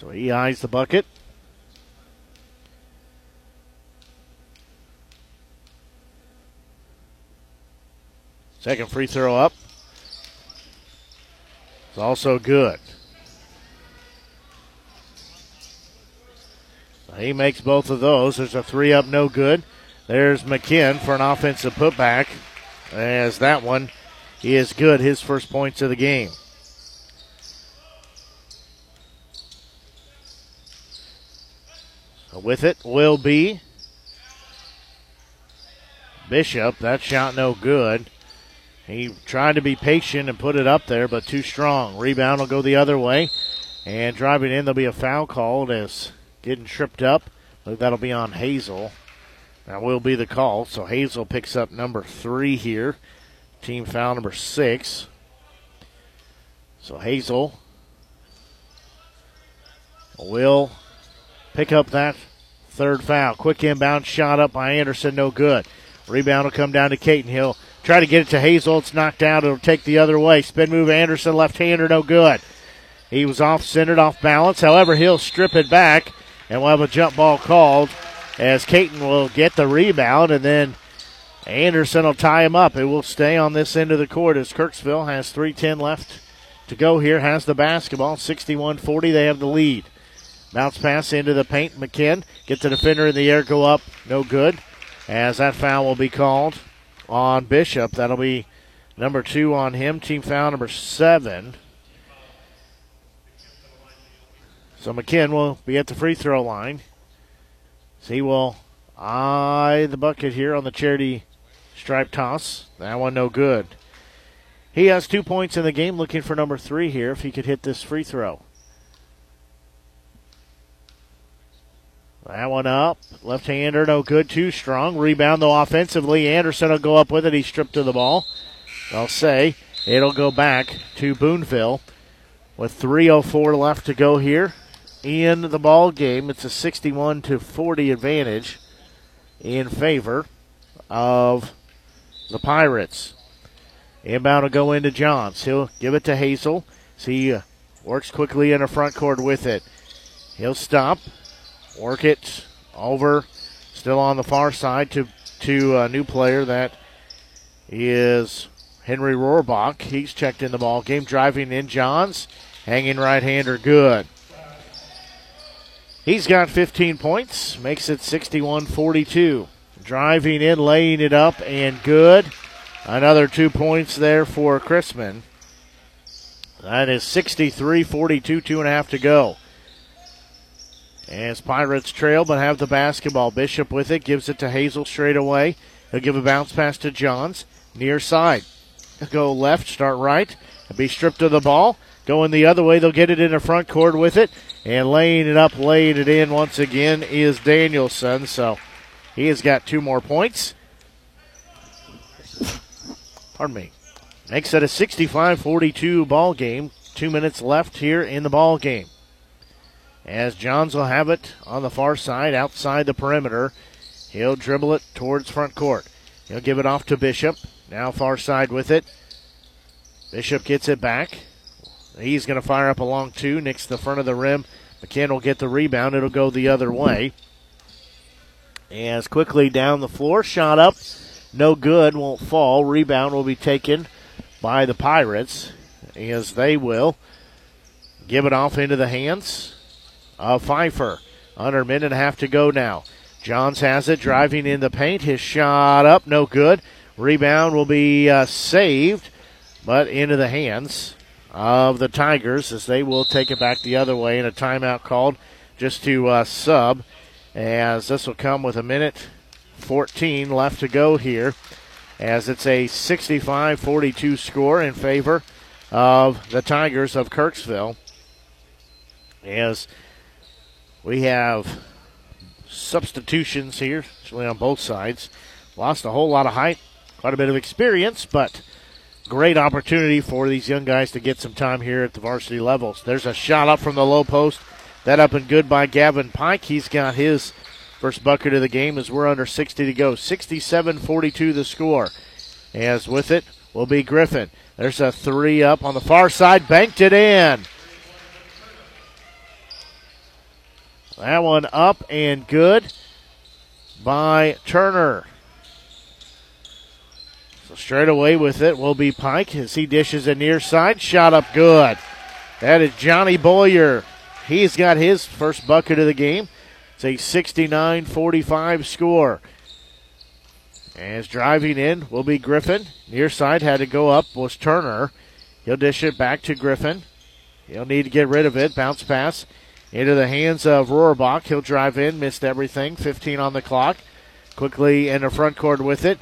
So he eyes the bucket. Second free throw up. It's also good. He makes both of those. There's a three up, no good. There's McKinn for an offensive putback. As that one is good, his first points of the game. With it will be Bishop. That shot no good. He tried to be patient and put it up there, but too strong. Rebound will go the other way. And driving in, there'll be a foul called as getting tripped up. That'll be on Hazel. That will be the call. So Hazel picks up number three here. Team foul number six. So Hazel will pick up that third foul. Quick inbound shot up by Anderson, no good. Rebound will come down to Caton. He'll try to get it to Hazel. It's knocked out. It'll take the other way. Spin move Anderson, left hander, no good. He was off centered, off balance. However, he'll strip it back, and we'll have a jump ball called as Caton will get the rebound, and then Anderson will tie him up. It will stay on this end of the court as Kirksville has 3.10 left to go here, has the basketball. 61 40, they have the lead. Bounce pass into the paint. McKinn gets the defender in the air, go up, no good. As that foul will be called on Bishop. That'll be number two on him. Team foul number seven. So McKinn will be at the free throw line. So he will eye the bucket here on the charity stripe toss. That one no good. He has two points in the game, looking for number three here if he could hit this free throw. That one up. Left hander, no good. Too strong. Rebound, though, offensively. Anderson will go up with it. He's stripped to the ball. I'll say it'll go back to Boonville with 3.04 left to go here in the ball game. It's a 61 to 40 advantage in favor of the Pirates. Inbound will go into Johns. He'll give it to Hazel. See, uh, works quickly in the front court with it. He'll stop. Work it over. Still on the far side to to a new player that is Henry Rohrbach. He's checked in the ball game. Driving in Johns. Hanging right hander good. He's got 15 points. Makes it 61 42. Driving in, laying it up, and good. Another two points there for Chrisman. That is 63 42, two and a half to go. As Pirates trail but have the basketball. Bishop with it, gives it to Hazel straight away. He'll give a bounce pass to Johns. Near side. Go left, start right. Be stripped of the ball. Going the other way, they'll get it in the front court with it. And laying it up, laying it in once again is Danielson. So he has got two more points. Pardon me. Makes it a 65 42 ball game. Two minutes left here in the ball game as Johns will have it on the far side outside the perimeter. He'll dribble it towards front court. He'll give it off to Bishop. Now far side with it. Bishop gets it back. He's going to fire up along two, nicks the front of the rim. McKinn will get the rebound. It'll go the other way. As quickly down the floor, shot up, no good, won't fall. Rebound will be taken by the Pirates as they will give it off into the hands of Pfeiffer. Under a minute and a half to go now. Johns has it, driving in the paint. His shot up, no good. Rebound will be uh, saved, but into the hands of the Tigers as they will take it back the other way. And a timeout called just to uh, sub, as this will come with a minute 14 left to go here, as it's a 65 42 score in favor of the Tigers of Kirksville. As we have substitutions here, actually on both sides. Lost a whole lot of height, quite a bit of experience, but great opportunity for these young guys to get some time here at the varsity levels. There's a shot up from the low post. That up and good by Gavin Pike. He's got his first bucket of the game as we're under 60 to go. 67 42 the score. As with it will be Griffin. There's a three up on the far side, banked it in. That one up and good by Turner. So straight away with it will be Pike as he dishes a near side. Shot up good. That is Johnny Boyer. He's got his first bucket of the game. It's a 69 45 score. As driving in will be Griffin. Near side had to go up was Turner. He'll dish it back to Griffin. He'll need to get rid of it. Bounce pass into the hands of Rohrbach. He'll drive in, missed everything. 15 on the clock. Quickly in the front court with it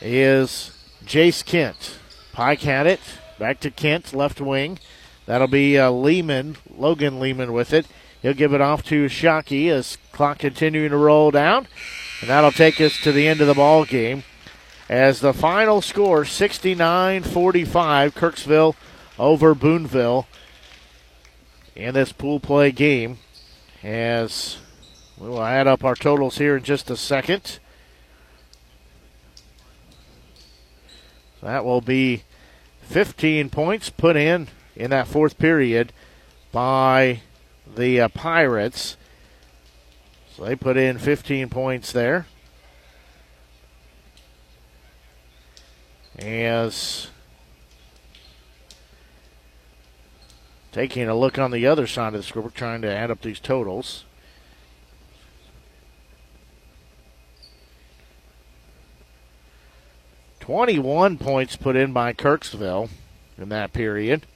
is Jace Kent. Pike had it. Back to Kent, left wing. That'll be uh, Lehman, Logan Lehman with it. He'll give it off to Shockey as clock continuing to roll down. And that'll take us to the end of the ball game. As the final score, 69-45, Kirksville over Boonville in this pool play game. As we will add up our totals here in just a second. That will be 15 points put in in that fourth period by the uh, Pirates. So they put in 15 points there. As taking a look on the other side of the scoreboard, trying to add up these totals. Twenty-one points put in by Kirksville in that period.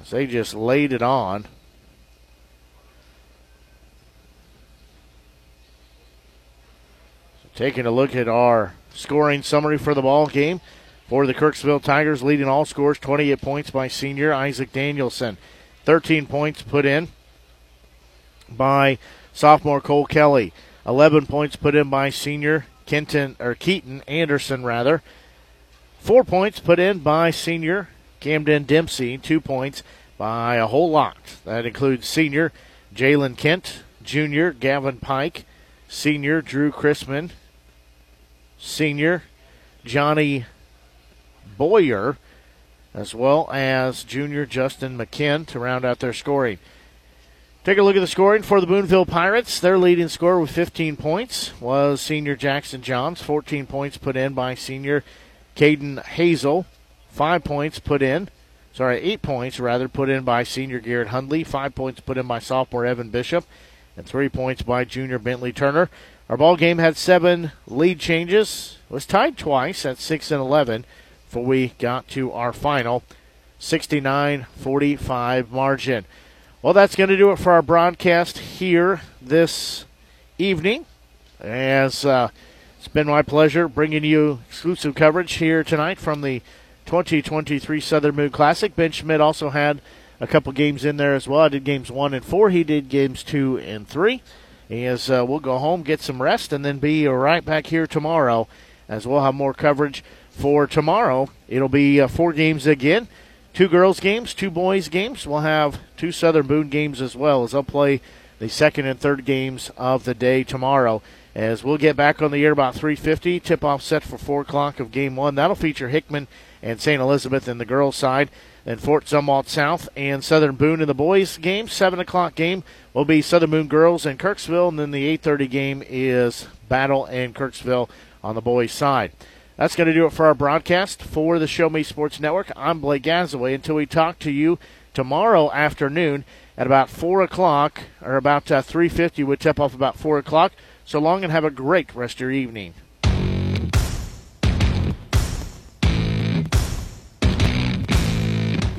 As they just laid it on. Taking a look at our scoring summary for the ball game. For the Kirksville Tigers, leading all scores, 28 points by senior Isaac Danielson. 13 points put in by sophomore Cole Kelly. 11 points put in by senior Kenton or Keaton Anderson rather. Four points put in by senior Camden Dempsey. Two points by a whole lot. That includes senior Jalen Kent, junior Gavin Pike, senior Drew Chrisman, senior Johnny Boyer, as well as junior Justin McKinn to round out their scoring. Take a look at the scoring for the Boonville Pirates. Their leading scorer with 15 points was senior Jackson Johns. 14 points put in by senior Caden Hazel. Five points put in, sorry, eight points rather, put in by senior Garrett Hundley. Five points put in by sophomore Evan Bishop. And three points by junior Bentley Turner. Our ball game had seven lead changes. It was tied twice at 6 and 11 before we got to our final 69 45 margin. Well, that's going to do it for our broadcast here this evening. As uh, it's been my pleasure bringing you exclusive coverage here tonight from the 2023 Southern Boone Classic. Ben Schmidt also had a couple games in there as well. I did games one and four. He did games two and three. As uh, we'll go home, get some rest, and then be right back here tomorrow as we'll have more coverage for tomorrow. It'll be uh, four games again two girls games, two boys games. We'll have two Southern Boone games as well as they'll play the second and third games of the day tomorrow. As we'll get back on the air about 3:50, tip off set for four o'clock of game one. That'll feature Hickman and St. Elizabeth in the girls' side. Then Fort Zumwalt South and Southern Boone in the boys' game. Seven o'clock game will be Southern Boone girls and Kirksville, and then the 8:30 game is Battle and Kirksville on the boys' side. That's going to do it for our broadcast for the Show Me Sports Network. I'm Blake Gazaway until we talk to you tomorrow afternoon at about 4 o'clock, or about uh, 3.50 would tip off about 4 o'clock. So long and have a great rest of your evening.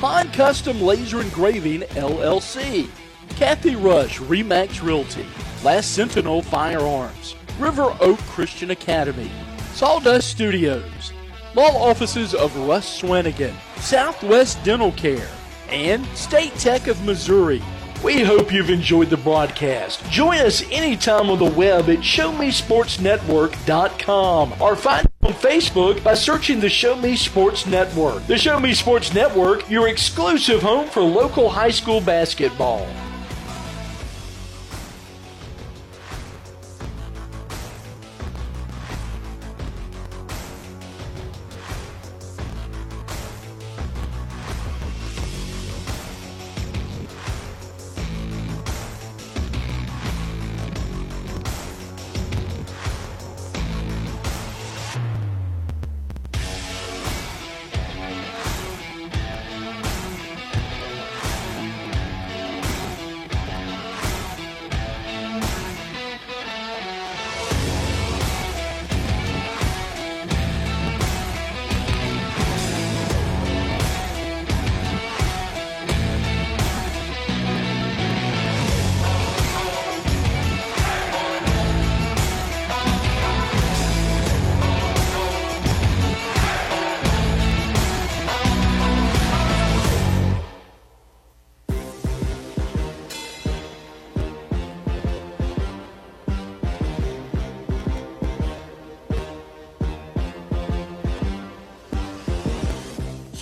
Han Custom Laser Engraving LLC, Kathy Rush Remax Realty, Last Sentinel Firearms, River Oak Christian Academy, Sawdust Studios, Law Offices of Russ Swanigan, Southwest Dental Care, and State Tech of Missouri. We hope you've enjoyed the broadcast. Join us anytime on the web at ShowMeSportsNetwork.com or find on Facebook by searching the Show Me Sports Network. The Show Me Sports Network, your exclusive home for local high school basketball.